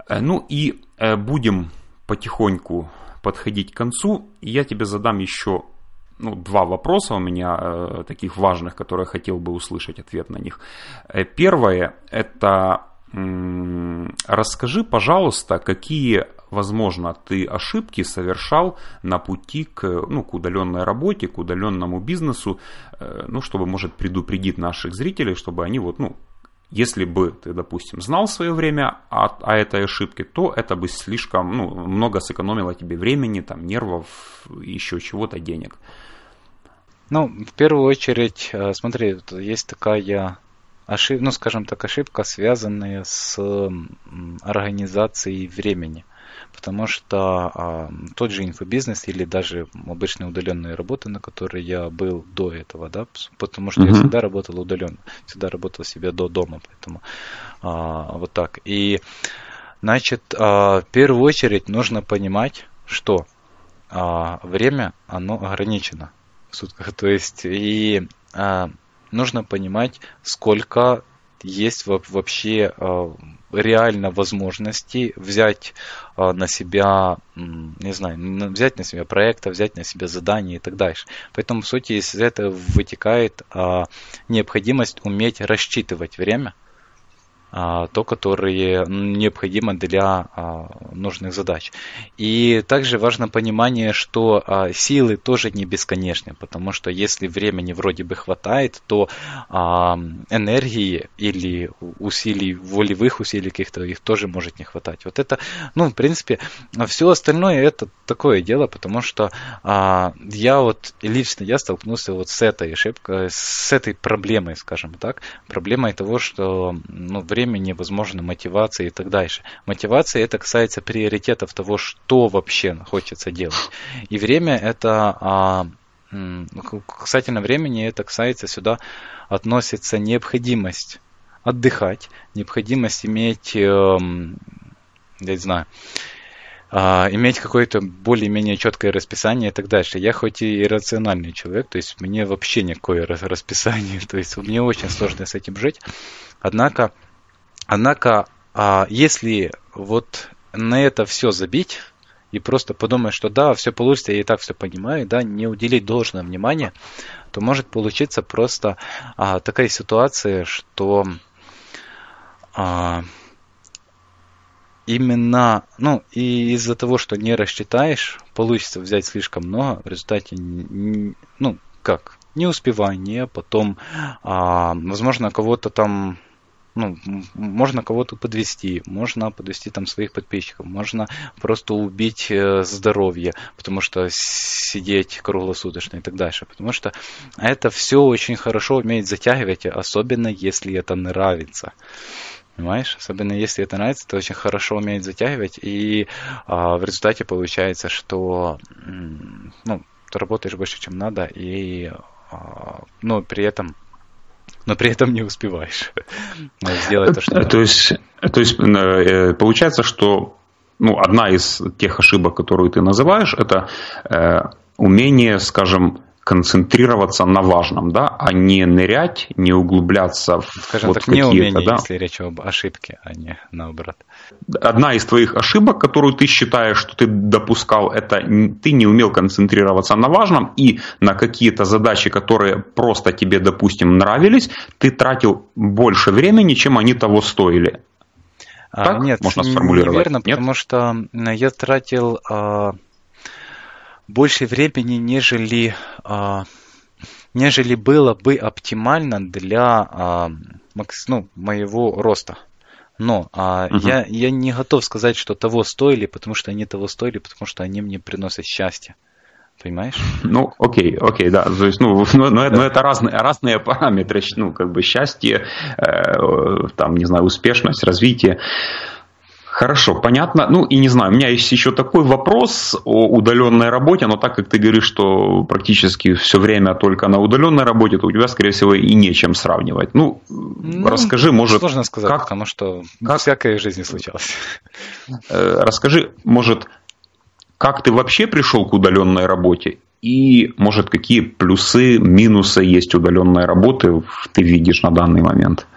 Э, ну и будем потихоньку подходить к концу. Я тебе задам еще ну, два вопроса у меня э, таких важных, которые я хотел бы услышать ответ на них. Э, первое – это расскажи, пожалуйста, какие, возможно, ты ошибки совершал на пути к, ну, к удаленной работе, к удаленному бизнесу, э, ну, чтобы, может, предупредить наших зрителей, чтобы они вот, ну, если бы ты, допустим, знал свое время о, о этой ошибке, то это бы слишком ну, много сэкономило тебе времени, там, нервов, еще чего-то, денег. Ну, в первую очередь, э, смотри, есть такая ошибка, ну, скажем так, ошибка, связанная с организацией времени. Потому что а, тот же инфобизнес или даже обычные удаленные работы, на которые я был до этого, да, потому что uh-huh. я всегда работал удаленно, всегда работал себе до дома, поэтому а, вот так. И, значит, а, в первую очередь нужно понимать, что а, время, оно ограничено сутках. То есть и а, нужно понимать, сколько есть вообще а, реально возможности взять а, на себя, не знаю, взять на себя проекта, взять на себя задания и так дальше. Поэтому, в сути, из этого вытекает а, необходимость уметь рассчитывать время – то, которое необходимо для а, нужных задач. И также важно понимание, что а, силы тоже не бесконечны, потому что если времени вроде бы хватает, то энергии или усилий, волевых усилий каких-то их тоже может не хватать. Вот это, ну, в принципе, все остальное это такое дело, потому что я вот лично я столкнулся вот с этой ошибкой, с этой проблемой, скажем так, проблемой того, что ну, время времени, возможно, мотивации и так дальше. Мотивация это касается приоритетов того, что вообще хочется делать. И время это а, касательно времени это касается сюда относится необходимость отдыхать, необходимость иметь, эм, я не знаю, а, иметь какое-то более-менее четкое расписание и так дальше. Я хоть и рациональный человек, то есть мне вообще никакое расписание, то есть мне очень сложно с этим жить. Однако Однако, а, если вот на это все забить и просто подумать, что да, все получится, я и так все понимаю, да, не уделить должное внимание, то может получиться просто а, такая ситуация, что а, именно, ну, и из-за того, что не рассчитаешь, получится взять слишком много, в результате, ну, как, не успевание, потом, а, возможно, кого-то там ну, можно кого-то подвести, можно подвести там своих подписчиков, можно просто убить э, здоровье, потому что сидеть круглосуточно и так дальше. Потому что это все очень хорошо умеет затягивать, особенно если это нравится. Понимаешь? Особенно если это нравится, то очень хорошо умеет затягивать, и а, в результате получается, что ну, ты работаешь больше, чем надо, и а, ну, при этом но при этом не успеваешь. Сделать то, что... То есть, то есть э, получается, что ну, одна из тех ошибок, которые ты называешь, это э, умение, скажем, концентрироваться на важном, да, а не нырять, не углубляться в Скажем вот так, не умение, да? если речь об ошибке, а не наоборот. Одна из твоих ошибок, которую ты считаешь, что ты допускал, это ты не умел концентрироваться на важном и на какие-то задачи, которые просто тебе, допустим, нравились, ты тратил больше времени, чем они того стоили. А, так Нет, можно сформулировать? неверно, Нет? потому что я тратил а, больше времени, нежели, а, нежели было бы оптимально для а, ну, моего роста. Но а, угу. я, я не готов сказать, что того стоили, потому что они того стоили, потому что они мне приносят счастье. Понимаешь? Ну, окей, окей, да. То есть, ну, но, но, да. но это разные, разные параметры, ну, как бы счастье, э, там, не знаю, успешность, развитие. Хорошо, понятно. Ну и не знаю, у меня есть еще такой вопрос о удаленной работе, но так как ты говоришь, что практически все время только на удаленной работе, то у тебя, скорее всего, и нечем сравнивать. Ну, ну расскажи, может... Сложно сказать, как, потому что как, всякое в жизни случалось. Э, расскажи, может, как ты вообще пришел к удаленной работе? И, может, какие плюсы, минусы есть удаленной работы ты видишь на данный момент?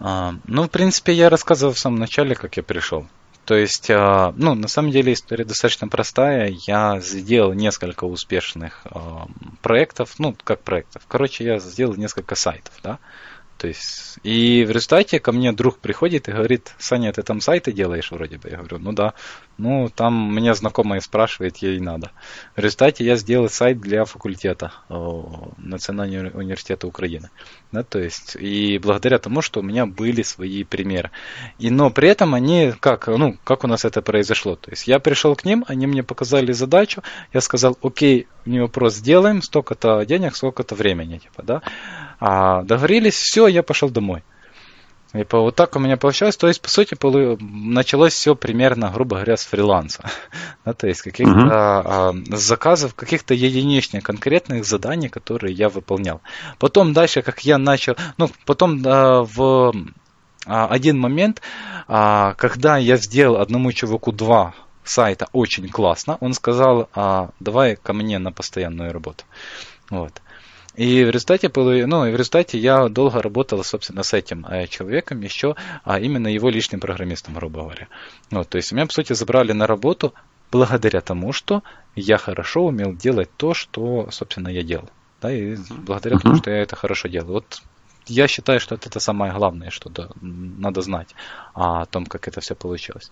А, ну, в принципе, я рассказывал в самом начале, как я пришел. То есть, а, ну, на самом деле история достаточно простая. Я сделал несколько успешных а, проектов, ну, как проектов. Короче, я сделал несколько сайтов, да. То есть, и в результате ко мне друг приходит и говорит, Саня, ты там сайты делаешь вроде бы? Я говорю, ну да. Ну, там меня знакомая спрашивает, ей надо. В результате я сделал сайт для факультета Национального университета Украины. Да, то есть, и благодаря тому, что у меня были свои примеры. И, но при этом они, как, ну, как у нас это произошло? То есть, я пришел к ним, они мне показали задачу, я сказал, окей, не вопрос, сделаем, столько-то денег, столько-то времени, типа, да. А, договорились, все, я пошел домой. И по, вот так у меня получалось. То есть, по сути, началось все примерно, грубо говоря, с фриланса. да, то есть, каких-то uh-huh. заказов, каких-то единичных конкретных заданий, которые я выполнял. Потом дальше, как я начал, ну, потом а, в а, один момент, а, когда я сделал одному чуваку два сайта очень классно, он сказал, а, давай ко мне на постоянную работу. Вот. И в результате, ну, и в результате я долго работал, собственно, с этим э, человеком еще, а именно его личным программистом, грубо говоря. Вот, то есть меня, по сути, забрали на работу благодаря тому, что я хорошо умел делать то, что, собственно, я делал. Да, и благодаря uh-huh. тому, что я это хорошо делал. Вот я считаю, что это самое главное, что да, надо знать о том, как это все получилось.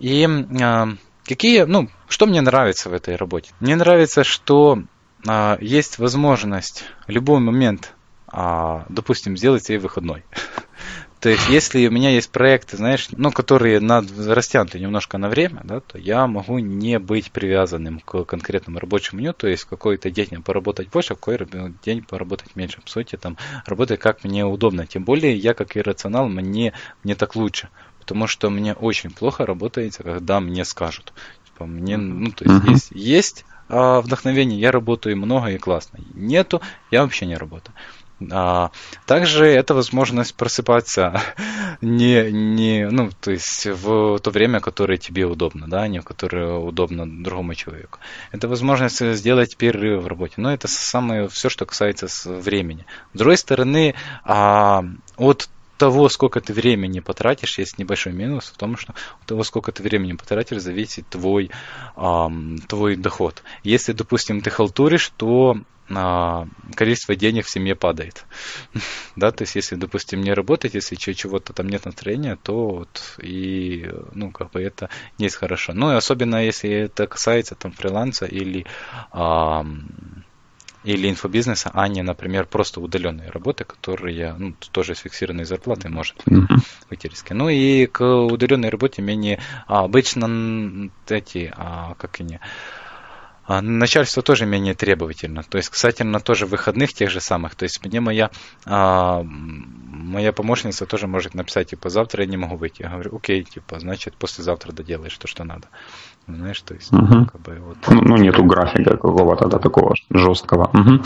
И э, какие, ну, что мне нравится в этой работе? Мне нравится, что а, есть возможность в любой момент, а, допустим, сделать себе выходной. То есть, если у меня есть проекты, знаешь, ну, которые над, растянуты немножко на время, да, то я могу не быть привязанным к конкретному рабочему дню, то есть какой-то день поработать больше, а какой день поработать меньше. По сути, там, работать как мне удобно. Тем более, я как иррационал, мне, мне так лучше. Потому что мне очень плохо работает, когда мне скажут. Типа, мне, ну, то есть, есть, есть а, вдохновения, я работаю много и классно. Нету, я вообще не работаю. А, также это возможность просыпаться не, не, ну, то есть в то время, которое тебе удобно, да, не в которое удобно другому человеку. Это возможность сделать перерыв в работе. Но это самое все, что касается времени. С другой стороны, а, от того, сколько ты времени потратишь, есть небольшой минус в том, что от того, сколько ты времени потратишь, зависит твой, эм, твой доход. Если, допустим, ты халтуришь, то а, количество денег в семье падает. да, то есть если, допустим, не работать, если чего-то там нет настроения, то вот и, ну, как бы это не есть хорошо. Ну, и особенно если это касается там фриланса или а, или инфобизнеса, а не, например, просто удаленные работы, которые ну, тоже с фиксированной зарплатой может выйти риски. Ну и к удаленной работе менее а, обычно эти, а, как они, а, начальство тоже менее требовательно. То есть, кстати, на тоже выходных тех же самых. То есть мне моя, а, моя помощница тоже может написать, типа, завтра я не могу выйти. Я говорю, окей, типа, значит, послезавтра доделаешь то, что надо. Знаешь, то есть, угу. как бы вот. Ну, ну, нету графика какого-то да, такого жесткого. Угу.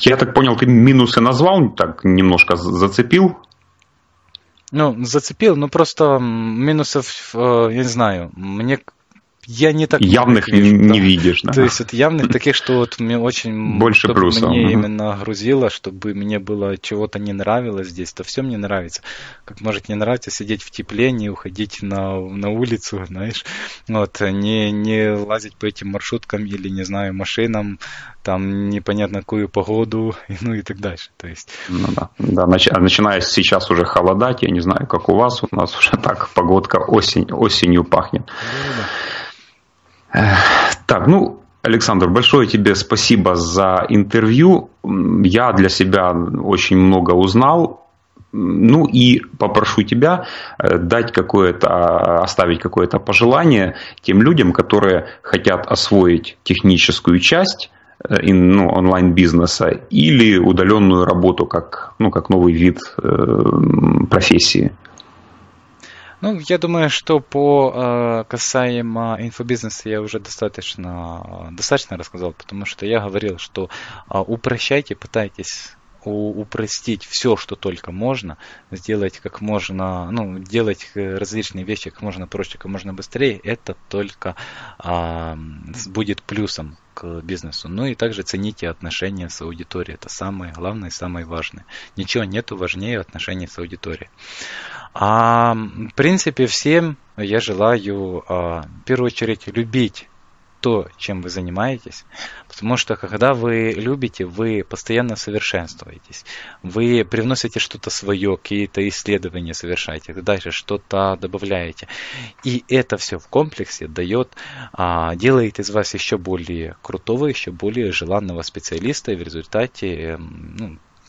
Я так понял, ты минусы назвал, так немножко зацепил. Ну, зацепил, но просто минусов, э, я не знаю, мне я не так явных не, не видишь, да. То есть вот явных таких, что вот мне очень больше плюсов. Мне именно грузило, чтобы мне было чего-то не нравилось здесь, то все мне нравится. Как может не нравится сидеть в тепле, не уходить на, на улицу, знаешь, вот, не, не лазить по этим маршруткам или, не знаю, машинам, там непонятно какую погоду, ну и так дальше. То есть... Ну да, да нач... начиная сейчас уже холодать, я не знаю, как у вас, у нас уже так погодка осень, осенью пахнет. Ну, да. Так, ну, Александр, большое тебе спасибо за интервью. Я для себя очень много узнал. Ну и попрошу тебя э, дать какое-то, оставить какое-то пожелание тем людям, которые хотят освоить техническую часть э, ну, онлайн-бизнеса или удаленную работу как, ну, как новый вид э, профессии. Ну, я думаю, что по э, касаемо инфобизнеса я уже достаточно, достаточно рассказал, потому что я говорил, что э, упрощайте, пытайтесь упростить все, что только можно, сделать как можно, ну, делать различные вещи как можно проще, как можно быстрее, это только а, будет плюсом к бизнесу. Ну и также цените отношения с аудиторией. Это самое главное и самое важное. Ничего нету важнее отношений с аудиторией. А в принципе всем я желаю а, в первую очередь любить то, чем вы занимаетесь, потому что когда вы любите, вы постоянно совершенствуетесь, вы привносите что-то свое, какие-то исследования совершаете, дальше что-то добавляете, и это все в комплексе дает, а, делает из вас еще более крутого, еще более желанного специалиста, и в результате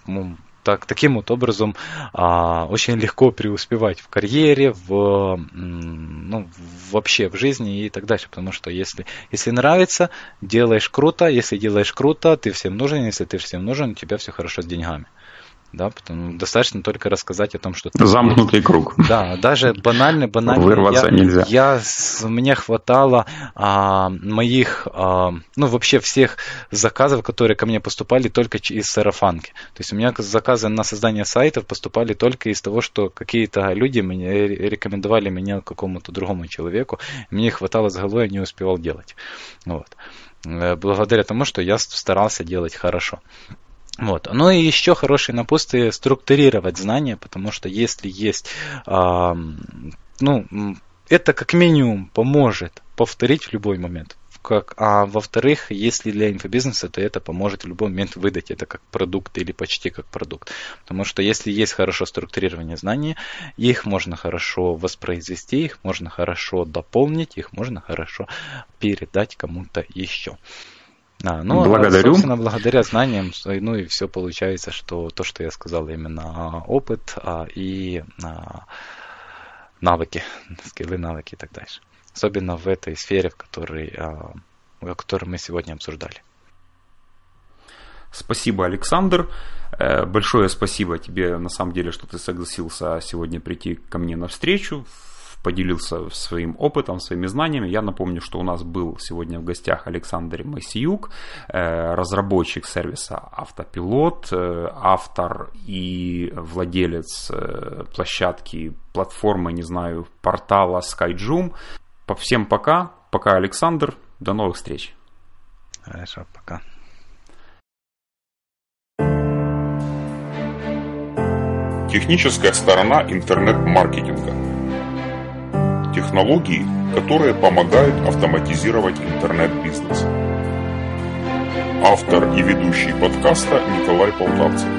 ну, так, таким вот образом а, очень легко преуспевать в карьере, в, ну, вообще в жизни и так дальше. Потому что если, если нравится, делаешь круто, если делаешь круто, ты всем нужен, если ты всем нужен, у тебя все хорошо с деньгами. Да, потому достаточно только рассказать о том, что ты замкнутый есть. круг. Да, даже банально, банально. Вырваться я, нельзя. Я мне хватало а, моих, а, ну вообще всех заказов, которые ко мне поступали только из сарафанки. То есть у меня заказы на создание сайтов поступали только из того, что какие-то люди мне рекомендовали меня какому-то другому человеку. Мне хватало с головой, я не успевал делать. Вот. Э, благодаря тому, что я старался делать хорошо. Вот. Ну и еще хорошие напутствие структурировать знания, потому что если есть, э, ну, это как минимум поможет повторить в любой момент. Как, а во-вторых, если для инфобизнеса, то это поможет в любой момент выдать это как продукт или почти как продукт. Потому что если есть хорошо структурирование знаний, их можно хорошо воспроизвести, их можно хорошо дополнить, их можно хорошо передать кому-то еще. А, ну, Благодарю. Собственно, благодаря знаниям, ну и все получается, что то, что я сказал, именно а, опыт а, и а, навыки, скиллы, навыки и так дальше. Особенно в этой сфере, в которой, а, о которой мы сегодня обсуждали. Спасибо, Александр. Э, большое спасибо тебе, на самом деле, что ты согласился сегодня прийти ко мне на встречу поделился своим опытом, своими знаниями. Я напомню, что у нас был сегодня в гостях Александр Масиюк, э, разработчик сервиса Автопилот, э, автор и владелец э, площадки, платформы, не знаю, портала SkyJoom. Всем пока. Пока, Александр. До новых встреч. Хорошо, пока. Техническая сторона интернет-маркетинга – технологии, которые помогают автоматизировать интернет-бизнес. Автор и ведущий подкаста Николай Полтавцев.